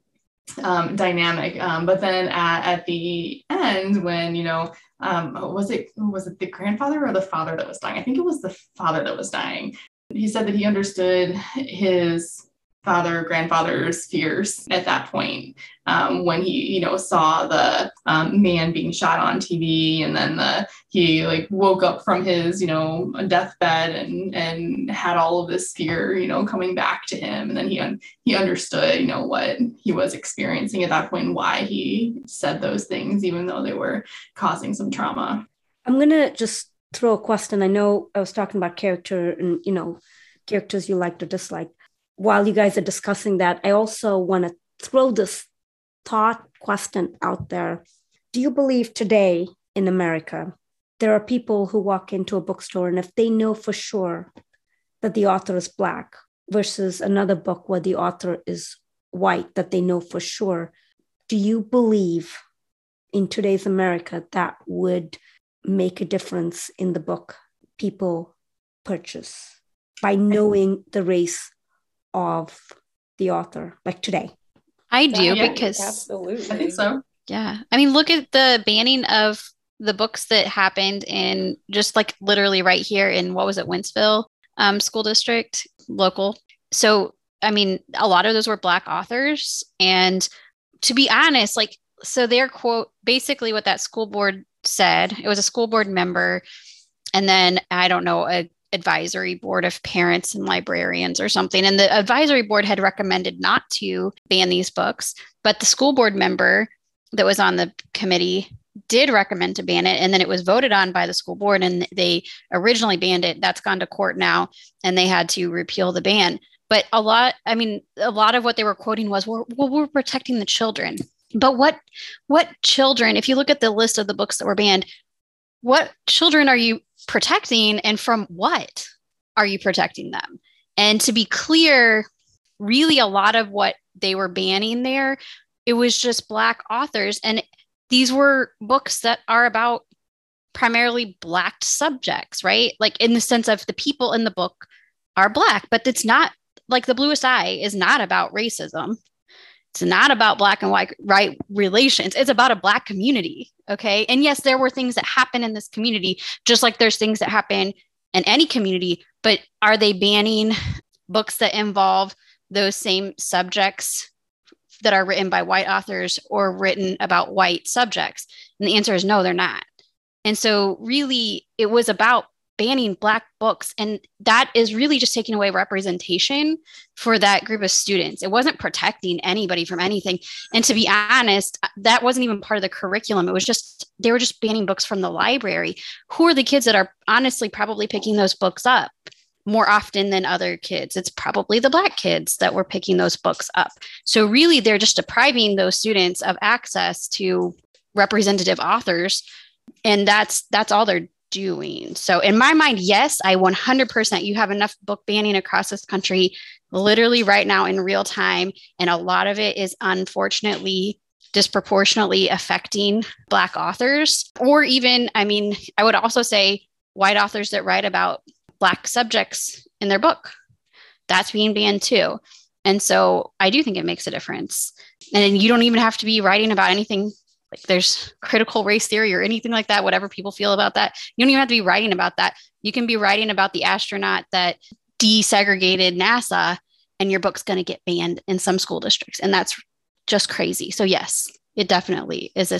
um, dynamic. Um, but then at, at the end, when you know, um, was it was it the grandfather or the father that was dying? I think it was the father that was dying. He said that he understood his father grandfather's fears at that point um, when he you know saw the um, man being shot on tv and then the he like woke up from his you know deathbed and and had all of this fear you know coming back to him. And then he un- he understood you know what he was experiencing at that point and why he said those things even though they were causing some trauma. I'm gonna just throw a question. I know i was talking about character and you know characters you liked or disliked while you guys are discussing that, I also want to throw this thought question out there. Do you believe today in America there are people who walk into a bookstore and if they know for sure that the author is Black versus another book where the author is white that they know for sure. Do you believe in today's America that would make a difference in the book people purchase by knowing the race of the author, like today? I do Yeah, because absolutely. I think so. Yeah. I mean, look at the banning of the books that happened in just like literally right here in what was it, Wentzville um, School District, local. So, I mean, a lot of those were Black authors. And to be honest, like, so their quote basically what that school board said, it was a school board member. And then I don't know, a advisory board of parents and librarians or something. And the advisory board had recommended not to ban these books, but the school board member that was on the committee did recommend to ban it and then it was voted on by the school board and they originally banned it. That's gone to court now and they had to repeal the ban. But a lot i mean a lot of what they were quoting was well, we're protecting the children. But what what children if you look at the list of the books that were banned what children are you protecting and from what are you protecting them? And to be clear really a lot of what they were banning there it was just black authors. And these were books that are about primarily black subjects right? Like in the sense of the people in the book are black but it's not like the bluest eye is not about racism it's not about black and white right relations it's about a black community okay and yes there were things that happen in this community just like there's things that happen in any community but are they banning books that involve those same subjects that are written by white authors or written about white subjects? And the answer is no, they're not. And so, really, it was about banning Black books. And that is really just taking away representation for that group of students. It wasn't protecting anybody from anything. And to be honest, that wasn't even part of the curriculum. It was just, they were just banning books from the library. Who are the kids that are honestly probably picking those books up? more often than other kids. It's probably the Black kids that were picking those books up. So, really, they're just depriving those students of access to representative authors. And that's that's all they're doing. So, in my mind, yes, I 100% you have enough book banning across this country, literally right now in real time. And a lot of it is unfortunately disproportionately affecting Black authors, or even, I mean, I would also say white authors that write about Black subjects in their book. That's being banned too. And so I do think it makes a difference. And you don't even have to be writing about anything like there's critical race theory or anything like that, whatever people feel about that. You don't even have to be writing about that. You can be writing about the astronaut that desegregated NASA, and your book's going to get banned in some school districts. And that's just crazy. So, yes, it definitely is a,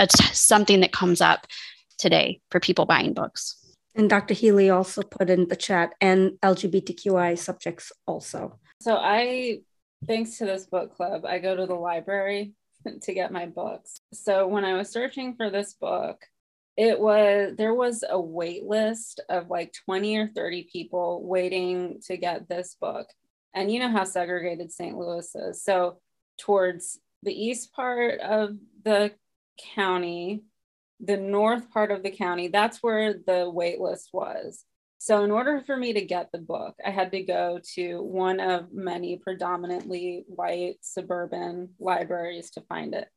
a, something that comes up today for people buying books. And Dr. Healy also put in the chat and LGBTQI subjects also. So I, thanks to this book club, I go to the library [laughs] to get my books. So when I was searching for this book, it was there was a wait list of like 20 or 30 people waiting to get this book. And you know how segregated St. Louis is. So towards the east part of the county, the north part of the county, that's where the wait list was. So, in order for me to get the book, I had to go to one of many predominantly white suburban libraries to find it.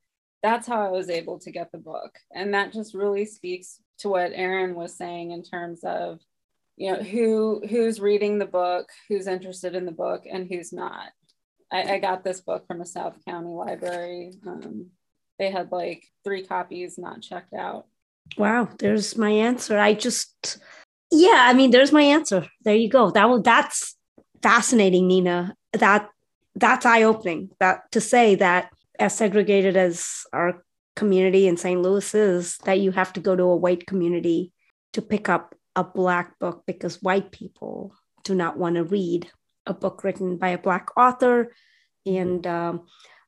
That's how I was able to get the book. And that just really speaks to what Erin was saying in terms of, you know, who who's reading the book, who's interested in the book, and who's not. I, I got this book from a South County library. Um, they had like three copies not checked out. Wow, there's my answer. I just yeah, I mean, there's my answer. There you go. That will that's fascinating, Nina. That that's eye-opening. That to say that as segregated as our community in St. Louis is, that you have to go to a white community to pick up a black book because white people do not want to read a book written by a black author. And um,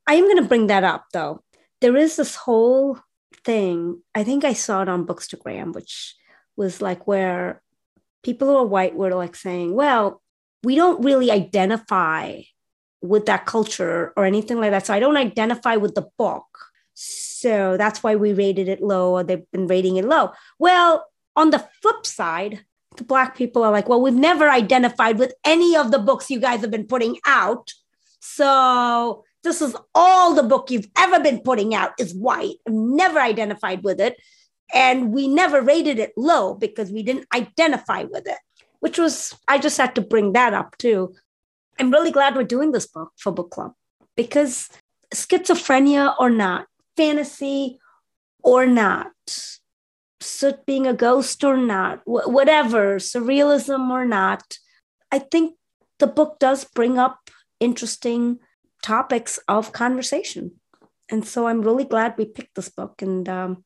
I am going to bring that up though. There is this whole thing. I think I saw it on Bookstagram, which was like where people who are white were like saying, well, we don't really identify with that culture or anything like that. So I don't identify with the book. So that's why we rated it low or they've been rating it low. Well, on the flip side, the black people are like, well, we've never identified with any of the books you guys have been putting out. So this is all the book you've ever been putting out is white. I've never identified with it. And we never rated it low because we didn't identify with it, which was, I just had to bring that up too. I'm really glad we're doing this book for book club because schizophrenia or not, fantasy or not, Soot being a ghost or not, wh- whatever, surrealism or not, I think the book does bring up interesting topics of conversation. And so I'm really glad we picked this book. And um,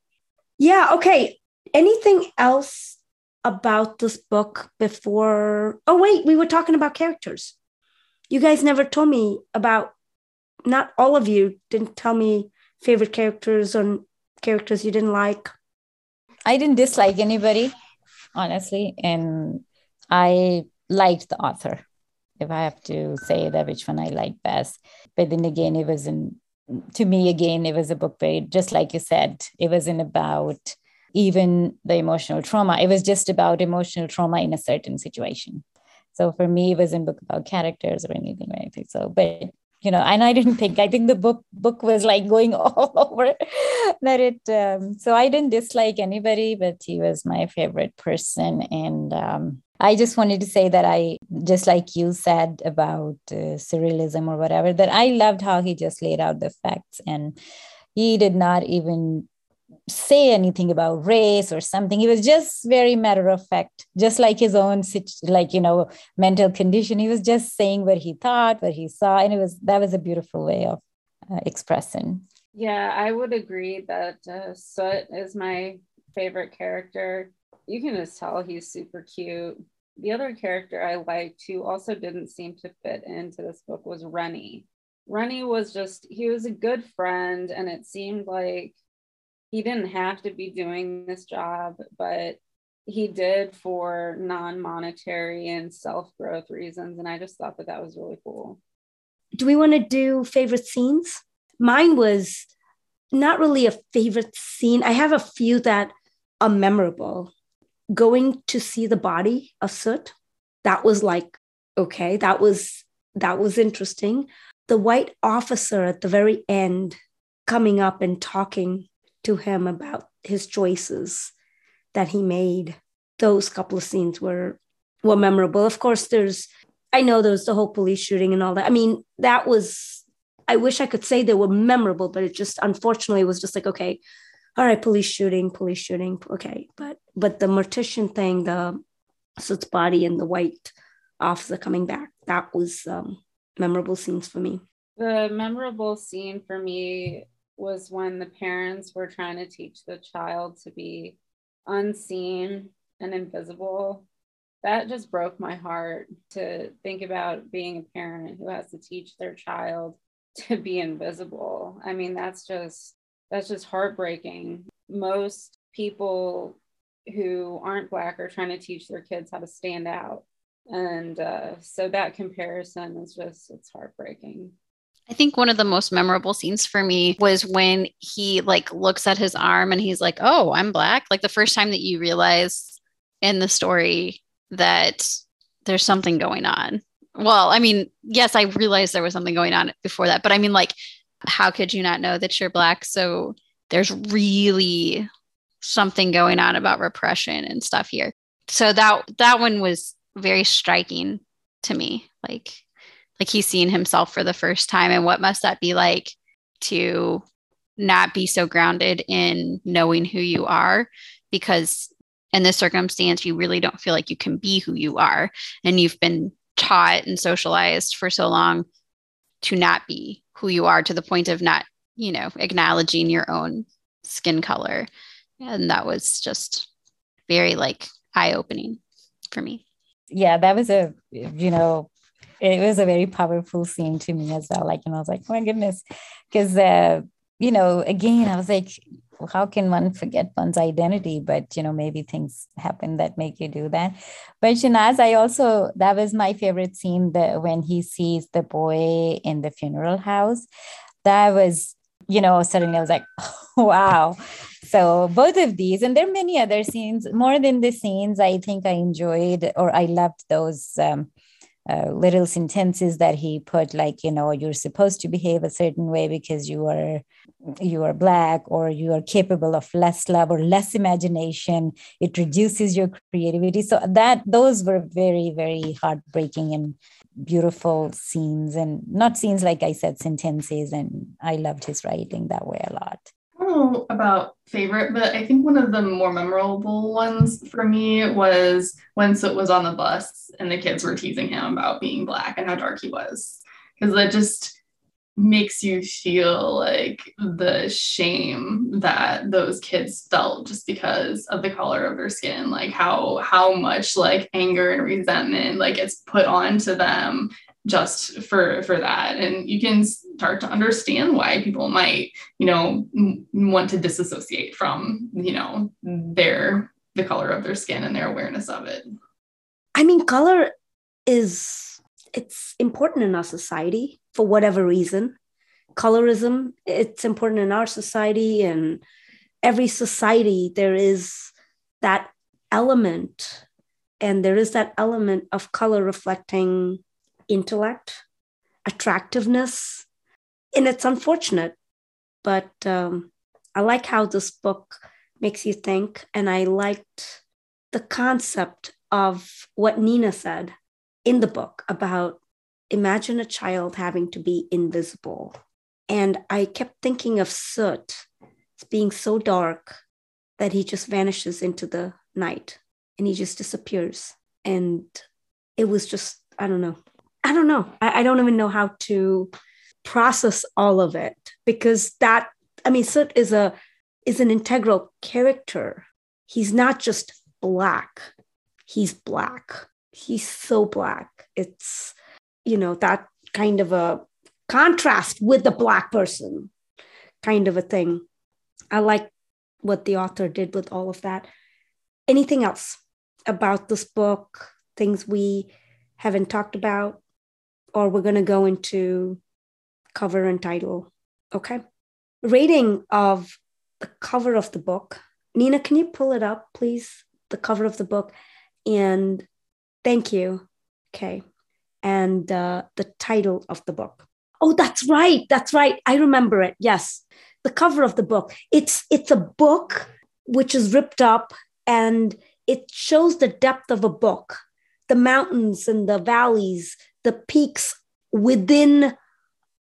yeah, okay. Anything else about this book before? Oh, wait, we were talking about characters. You guys never told me about, not all of you didn't tell me favorite characters or characters you didn't like. I didn't dislike anybody, honestly. And I liked the author if I have to say that which one I like best. But then again, it wasn't to me again, it was a book very just like you said, it wasn't about even the emotional trauma. It was just about emotional trauma in a certain situation. So for me, it wasn't a book about characters or anything or anything. So, but you know, and I didn't think I think the book book was like going [laughs] all over that it. Um, so I didn't dislike anybody, but he was my favorite person, and um, I just wanted to say that I, just like you said about uh, surrealism or whatever, that I loved how he just laid out the facts and he did not even say anything about race or something. He was just very matter of fact, just like his own, like, you know, mental condition. He was just saying what he thought, what he saw. And it was, that was a beautiful way of uh, expressing. Yeah, I would agree that uh, Soot is my favorite character you can just tell he's super cute. The other character I liked who also didn't seem to fit into this book was Rennie. Rennie was just, he was a good friend, and it seemed like he didn't have to be doing this job, but he did for non monetary and self growth reasons. And I just thought that that was really cool. Do we want to do favorite scenes? Mine was not really a favorite scene. I have a few that are memorable going to see the body of Soot, that was like, okay, that was that was interesting. The white officer at the very end coming up and talking to him about his choices that he made. Those couple of scenes were were memorable. Of course, there's I know there's the whole police shooting and all that. I mean, that was I wish I could say they were memorable, but it just unfortunately was just like, okay, all right, police shooting, police shooting. Okay. But but the mortician thing, the body and the white officer coming back, that was um, memorable scenes for me. The memorable scene for me was when the parents were trying to teach the child to be unseen and invisible. That just broke my heart to think about being a parent who has to teach their child to be invisible. I mean, that's just that's just heartbreaking. Most people who aren't Black are trying to teach their kids how to stand out. And uh, so that comparison is just, it's heartbreaking. I think one of the most memorable scenes for me was when he like looks at his arm and he's like, "Oh, I'm black." Like the first time that you realize in the story that there's something going on. Well, I mean, yes, I realized there was something going on before that, but I mean like how could you not know that you're black? So there's really something going on about repression and stuff here. So that that one was very striking to me. Like like he's seeing himself for the first time and what must that be like to not be so grounded in knowing who you are because in this circumstance you really don't feel like you can be who you are and you've been taught and socialized for so long to not be who you are to the point of not, you know, acknowledging your own skin color. And that was just very like eye opening for me. Yeah, that was a, you know, it was a very powerful scene to me as well. Like, and I was like, oh my goodness. Because, uh, you know, again, I was like, how can one forget one's identity? But, you know, maybe things happen that make you do that. But Shanaz, I also, that was my favorite scene that when he sees the boy in the funeral house. That was, you know, suddenly I was like, oh, [laughs] wow. So both of these, and there are many other scenes, more than the scenes I think I enjoyed or I loved those. Um, uh, little sentences that he put like you know you're supposed to behave a certain way because you are you are black or you are capable of less love or less imagination. It reduces your creativity. So that those were very very heartbreaking and beautiful scenes and not scenes like i said sentences and i loved his writing that way a lot know about favorite, but I think one of the more memorable ones for me was when Soot was on the bus and the kids were teasing him about being black and how dark he was. Because that just makes you feel like the shame that those kids felt just because of the color of their skin like how how much like anger and resentment like it's put onto them just for for that. And you can start to understand why people might you know want to disassociate from you know their the color of their skin and their awareness of it. I mean color is it's important in our society for whatever reason. Colorism it's important in our society and every society there is that element. And there is that element of color reflecting intellect, attractiveness. And it's unfortunate, but um, I like how this book makes you think. And I liked the concept of what Nina said in the book about imagine a child having to be invisible. And I kept thinking of Soot being so dark that he just vanishes into the night and he just disappears. And it was just, I don't know, I don't know. I, I don't even know how to process all of it because that I mean, Soot is a is an integral character. He's not just black. He's black. He's so black. It's you know that kind of a contrast with the black person kind of a thing. I like what the author did with all of that. Anything else about this book? Things we haven't talked about? Or we're going to go into cover and title. Okay. Rating of the cover of the book. Nina, can you pull it up, please? The cover of the book. And thank you. Okay. And uh, the title of the book. Oh, that's right. That's right. I remember it. Yes. The cover of the book. It's it's a book which is ripped up and it shows the depth of a book, the mountains and the valleys, the peaks within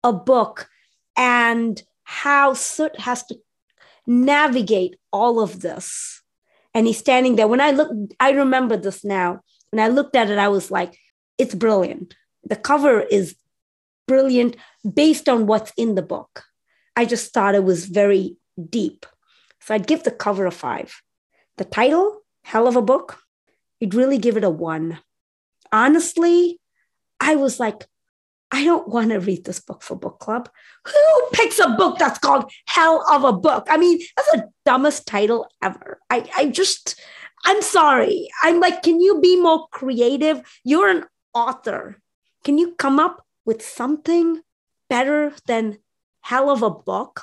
a book and how Soot has to navigate all of this. And he's standing there. When I look, I remember this now. When I looked at it, I was like, it's brilliant. The cover is brilliant based on what's in the book. I just thought it was very deep. So I'd give the cover a five. The title, hell of a book, you'd really give it a one. Honestly, I was like, I don't want to read this book for book club. Who picks a book that's called Hell of a Book? I mean, that's the dumbest title ever. I, I just, I'm sorry. I'm like, can you be more creative? You're an author. Can you come up with something better than Hell of a Book?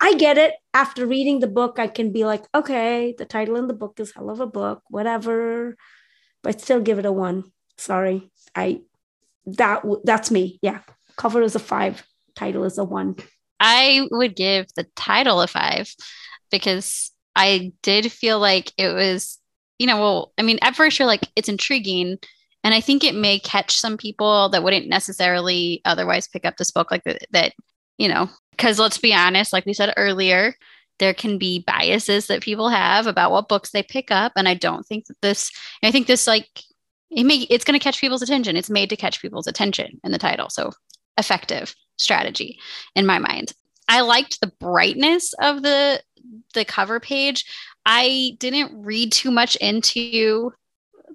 I get it. After reading the book, I can be like, okay, the title in the book is Hell of a Book, whatever, but still give it a one. Sorry. I that that's me. Yeah. Cover is a five, title is a one. I would give the title a five because I did feel like it was, you know, well, I mean, at first you're like, it's intriguing. And I think it may catch some people that wouldn't necessarily otherwise pick up this book like that, that you know, because let's be honest, like we said earlier, there can be biases that people have about what books they pick up. And I don't think that this, I think this like it may it's going to catch people's attention. It's made to catch people's attention in the title. So effective strategy in my mind. I liked the brightness of the the cover page. I didn't read too much into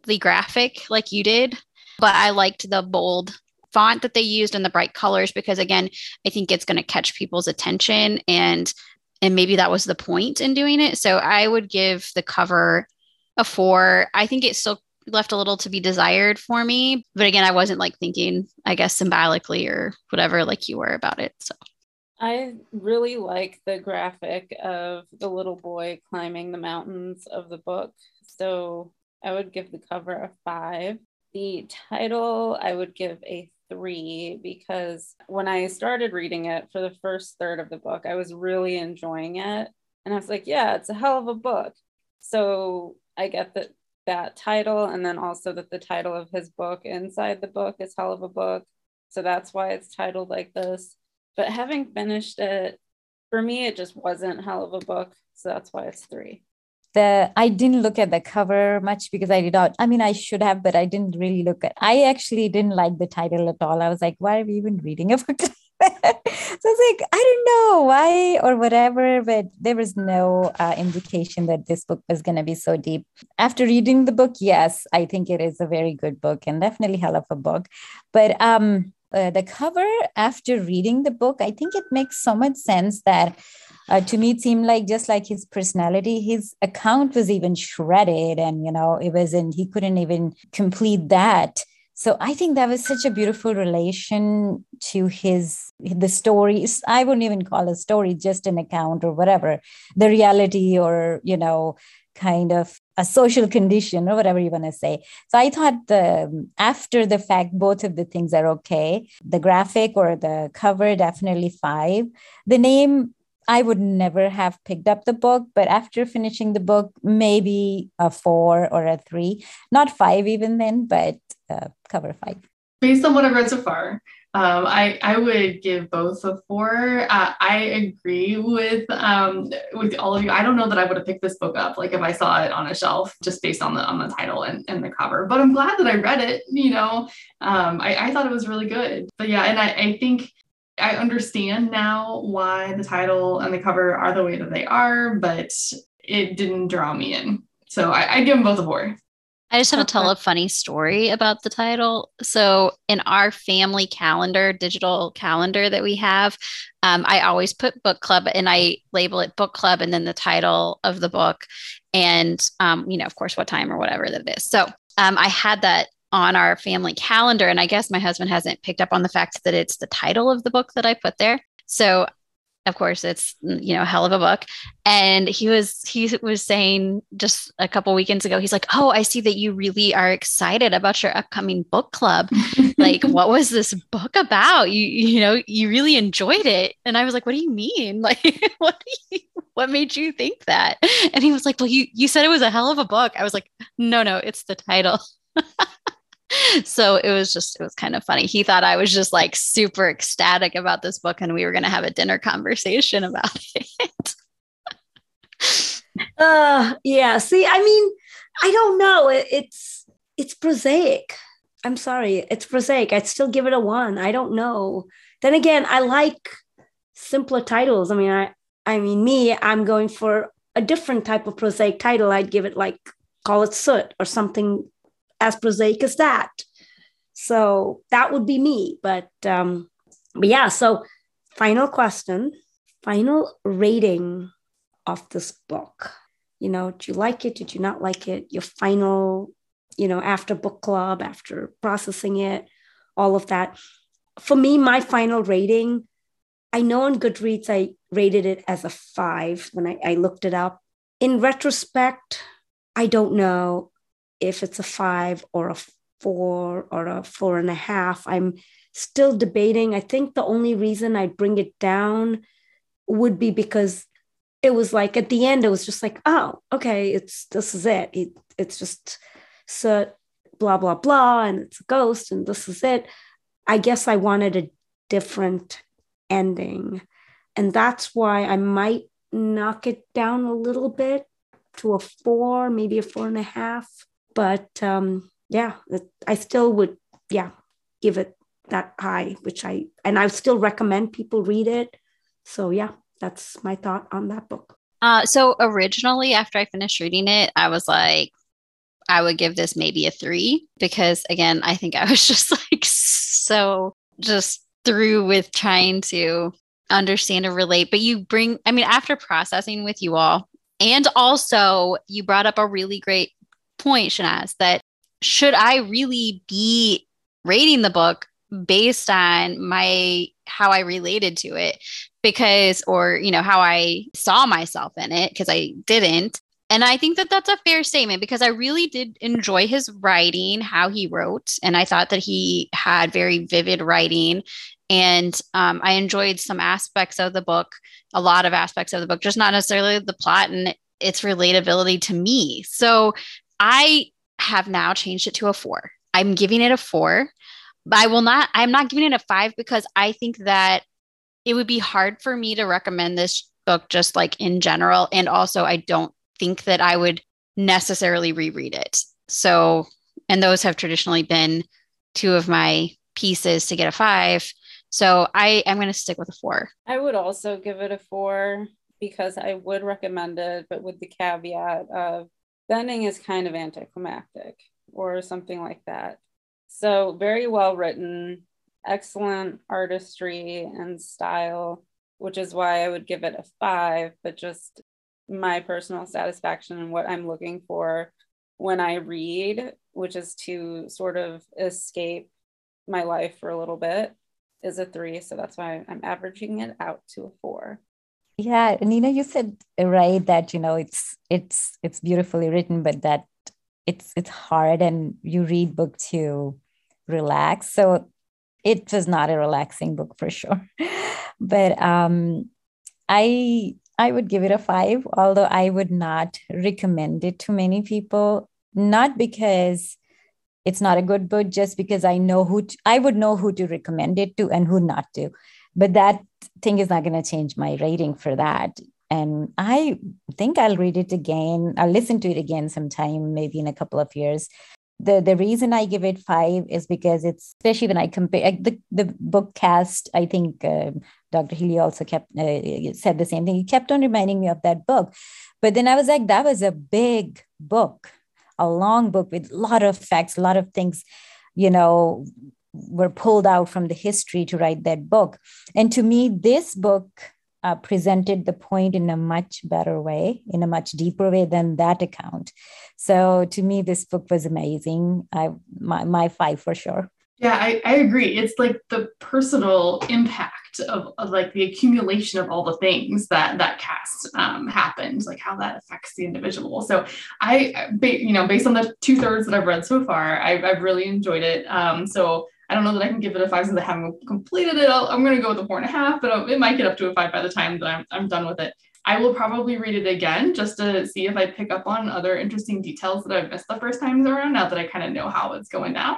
the graphic like you did but i liked the bold font that they used and the bright colors because again i think it's going to catch people's attention and and maybe that was the point in doing it. So i would give the cover a four. I think it still left a little to be desired for me. But again, I wasn't like thinking, I guess, symbolically or whatever, like you were about it. So I really like the graphic of the little boy climbing the mountains of the book. So I would give the cover a five. The title I would give a three because when I started reading it for the first third of the book, I was really enjoying it. And I was like, yeah, it's a hell of a book. So I get that that title and then also that the title of his book inside the book is hell of a book. So that's why it's titled like this. But having finished it, for me, it just wasn't hell of a book. So that's why it's three the I didn't look at the cover much because I did not. I mean, I should have, but I didn't really look at. I actually didn't like the title at all. I was like, why are we even reading a book? [laughs] [laughs] so it's like I don't know why or whatever, but there was no uh, indication that this book was going to be so deep. After reading the book, yes, I think it is a very good book and definitely hell of a book. But um, uh, the cover after reading the book, I think it makes so much sense that uh, to me it seemed like just like his personality his account was even shredded and you know it wasn't he couldn't even complete that so i think that was such a beautiful relation to his the stories i wouldn't even call a story just an account or whatever the reality or you know kind of a social condition or whatever you want to say. So i thought the after the fact both of the things are okay. The graphic or the cover definitely five. The name I would never have picked up the book, but after finishing the book, maybe a four or a three, not five even then, but uh, cover five. Based on what I've read so far, um, I I would give both a four. Uh, I agree with um, with all of you. I don't know that I would have picked this book up like if I saw it on a shelf just based on the on the title and, and the cover. But I'm glad that I read it. You know, um, I, I thought it was really good. But yeah, and I, I think I understand now why the title and the cover are the way that they are, but it didn't draw me in. So I, I give them both a four. I just have to tell a funny story about the title. So, in our family calendar, digital calendar that we have, um, I always put book club and I label it book club and then the title of the book and, um, you know, of course, what time or whatever that it is. So, um, I had that on our family calendar. And I guess my husband hasn't picked up on the fact that it's the title of the book that I put there. So of course it's you know a hell of a book. And he was he was saying just a couple weekends ago he's like oh i see that you really are excited about your upcoming book club. [laughs] Like what was this book about? You you know you really enjoyed it. And i was like what do you mean? [laughs] Like what do you, what made you think that? And he was like well you you said it was a hell of a book. I was like no no it's the title [laughs] [laughs] so it was just it was kind of funny. He thought i was just like super ecstatic about this book and we were going to have a dinner conversation [laughs] about it. [laughs] Uh yeah see i mean i don't know. It, it's it's prosaic. I'm sorry it's prosaic. I'd still give it a one. I don't know. Then again i like simpler titles. I mean i i mean me i'm going for a different type of prosaic title. I'd give it like call it soot or something as prosaic as that. So that would be me. But um, but yeah, so final question, final rating of this book. You know, did you like it? Did you not like it? Your final, you know, after book club, after processing it, all of that. For me, my final rating, I know on Goodreads I rated it as a five when I, I looked it up. In retrospect, I don't know if it's a five or a four or a four and a half. I'm still debating. I think the only reason I'd bring it down would be because it was like at the end, it was just like, oh, okay, it's this is it. it it's just so blah blah blah, and it's a ghost, and this is it. I guess I wanted a different ending. And that's why I might knock it down a little bit to a four, maybe a four and a half but um, yeah, I still would, yeah, give it that high, which I, and I still recommend people read it. So yeah, that's my thought on that book. Uh, so originally, after I finished reading it, I was like, I would give this maybe a three because again, I think I [laughs] was just like so just through with trying to understand and relate. But you bring, I mean, after processing with you all, and also you brought up a really great point, Shahnaz, that should I really be rating the book based on my how I related to it because or you know how I saw myself in it because I didn't And I think that that's a fair statement because I really did enjoy his writing, how he wrote. And I thought that he had very vivid writing. And um, I enjoyed some aspects of the book, a lot of aspects of the book, just not necessarily the plot and its relatability to me. So I have now changed it to a four. I'm giving it a four, but I will not, I'm not giving it a five because I think that it would be hard for me to recommend this book just like in general. And also, I don't think that I would necessarily reread it. So, and those have traditionally been two of my pieces to get a five. So I am going to stick with a four. I would also give it a four because I would recommend it, but with the caveat of the ending is kind of anticlimactic or something like that. So, very well written, excellent artistry and style, which is why I would give it a five, but just my personal satisfaction and what I'm looking for when I read, which is to sort of escape my life for a little bit, is a three. So that's why I'm averaging it out to a four. Yeah, Nina, you said right that you know it's it's it's beautifully written, but that it's it's hard and you read book to relax. So it was not a relaxing book for sure. [laughs] but um I I would give it a five, although I would not recommend it to many people, not because it's not a good book, just because I know who to, I would know who to recommend it to and who not to. But that thing is not going to change my rating for that. And I think I'll read it again. I'll listen to it again sometime, maybe in a couple of years. The, the reason I give it five is because it's especially when I compare the, the book Caste. I think uh, Dr. Healy also kept uh, said the same thing. He kept on reminding me of that book, but then I was like, that was a big book, a long book with a lot of facts, a lot of things, you know, were pulled out from the history to write that book. And to me, this book uh, presented the point in a much better way, in a much deeper way than that account. So to me, this book was amazing. I my my five for sure. Yeah, I, I agree. It's like the personal impact of, of like the accumulation of all the things that that cast um, happened, like how that affects the individual. So I, you know, based on the two thirds that I've read so far, I've, I've really enjoyed it. Um, so I don't know that I can give it a five since I haven't completed it. i am going to go with a four and a half, but it might get up to a five by the time that I'm, I'm done with it. I will probably read it again just to see if I pick up on other interesting details that I've missed the first times around now that I kind of know how it's going down.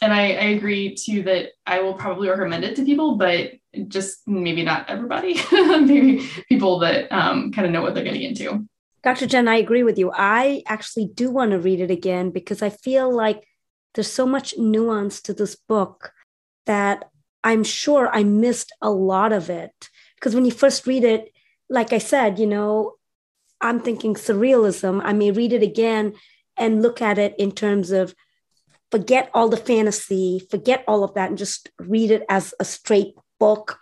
And I, I agree too that I will probably recommend it to people, but just maybe not everybody, [laughs] maybe people that um, kind of know what they're getting into. Dr. Jen, I agree with you. I actually do want to read it again because I feel like there's so much nuance to this book that I'm sure I missed a lot of it. Because when you first read it, like I said, you know, I'm thinking surrealism. I may read it again and look at it in terms of forget all the fantasy, forget all of that, and just read it as a straight book.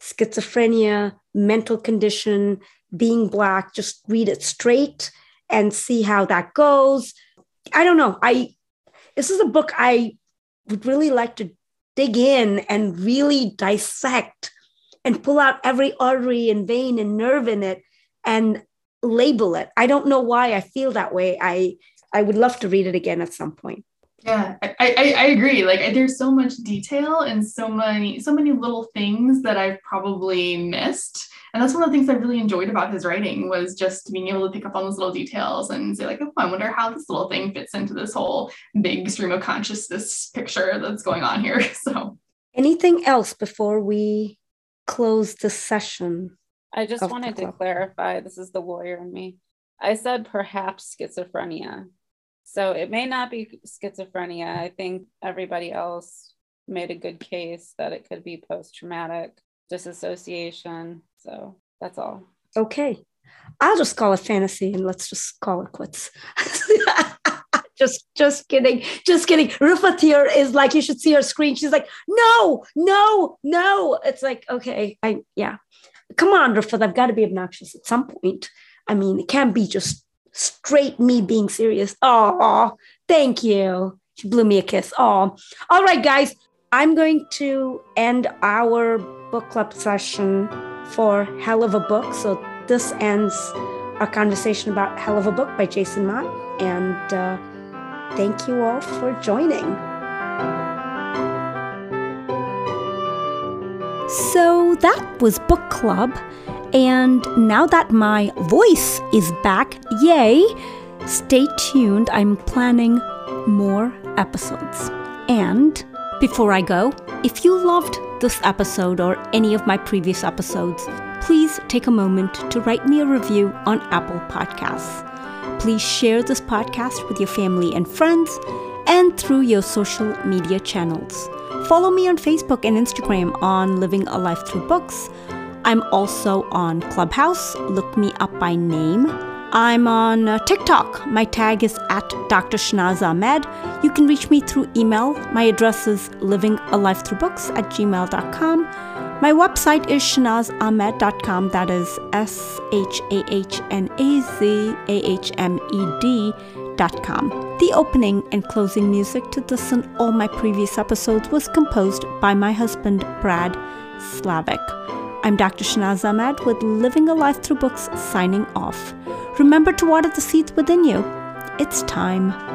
Schizophrenia, mental condition, being Black, just read it straight and see how that goes. I don't know. I this is a book I would really like to dig in and really dissect and pull out every artery and vein and nerve in it and label it. I don't know why I feel that way. I I would love to read it again at some point. Yeah, I, I, I agree. Like there's so much detail and so many so many little things that I've probably missed. And that's one of the things I really enjoyed about his writing was just being able to pick up on those little details and say like, oh, I wonder how this little thing fits into this whole big stream of consciousness picture that's going on here. [laughs] So anything else before we close the session? I just wanted to clarify this is the lawyer in me. I said perhaps schizophrenia. So it may not be schizophrenia. I think everybody else made a good case that it could be post traumatic disassociation. So that's all. Okay. I'll just call it fantasy and let's just call it quits. [laughs] just just kidding. Just kidding. Rufa here is like you should see her screen. She's like no no no. It's like okay i yeah. Come on rufat i've got to be obnoxious at some point. I mean it can't be just straight me being serious. Oh thank you. She blew me a kiss. Oh all right guys. I'm going to end our book club session for hell of a book so this ends our conversation about Hell of a Book by Jason Mott. And uh, thank you all for joining. So that was book club. And now that my voice is back, yay, stay tuned. I'm planning more episodes. And before I go, if you loved this episode or any of my previous episodes, please take a moment to write me a review on Apple Podcasts. Please share this podcast with your family and friends and through your social media channels. Follow me on Facebook and Instagram on Living a Life Through Books. I'm also on Clubhouse. Look me up by name. I'm on uh, TikTok. My tag is at Dr. Shahnaz Ahmed. You can reach me through email. My address is livingalifethroughbooks at gmail.com. My website is shahnazahmed.com. That is S H A H N A Z A H M E D.com. The opening and closing music to this and all my previous episodes was composed by my husband, Brad Slavic. I'm Dr. Shahnaz Ahmed with Living a Life Through Books signing off. Remember to water the seeds within you. It's time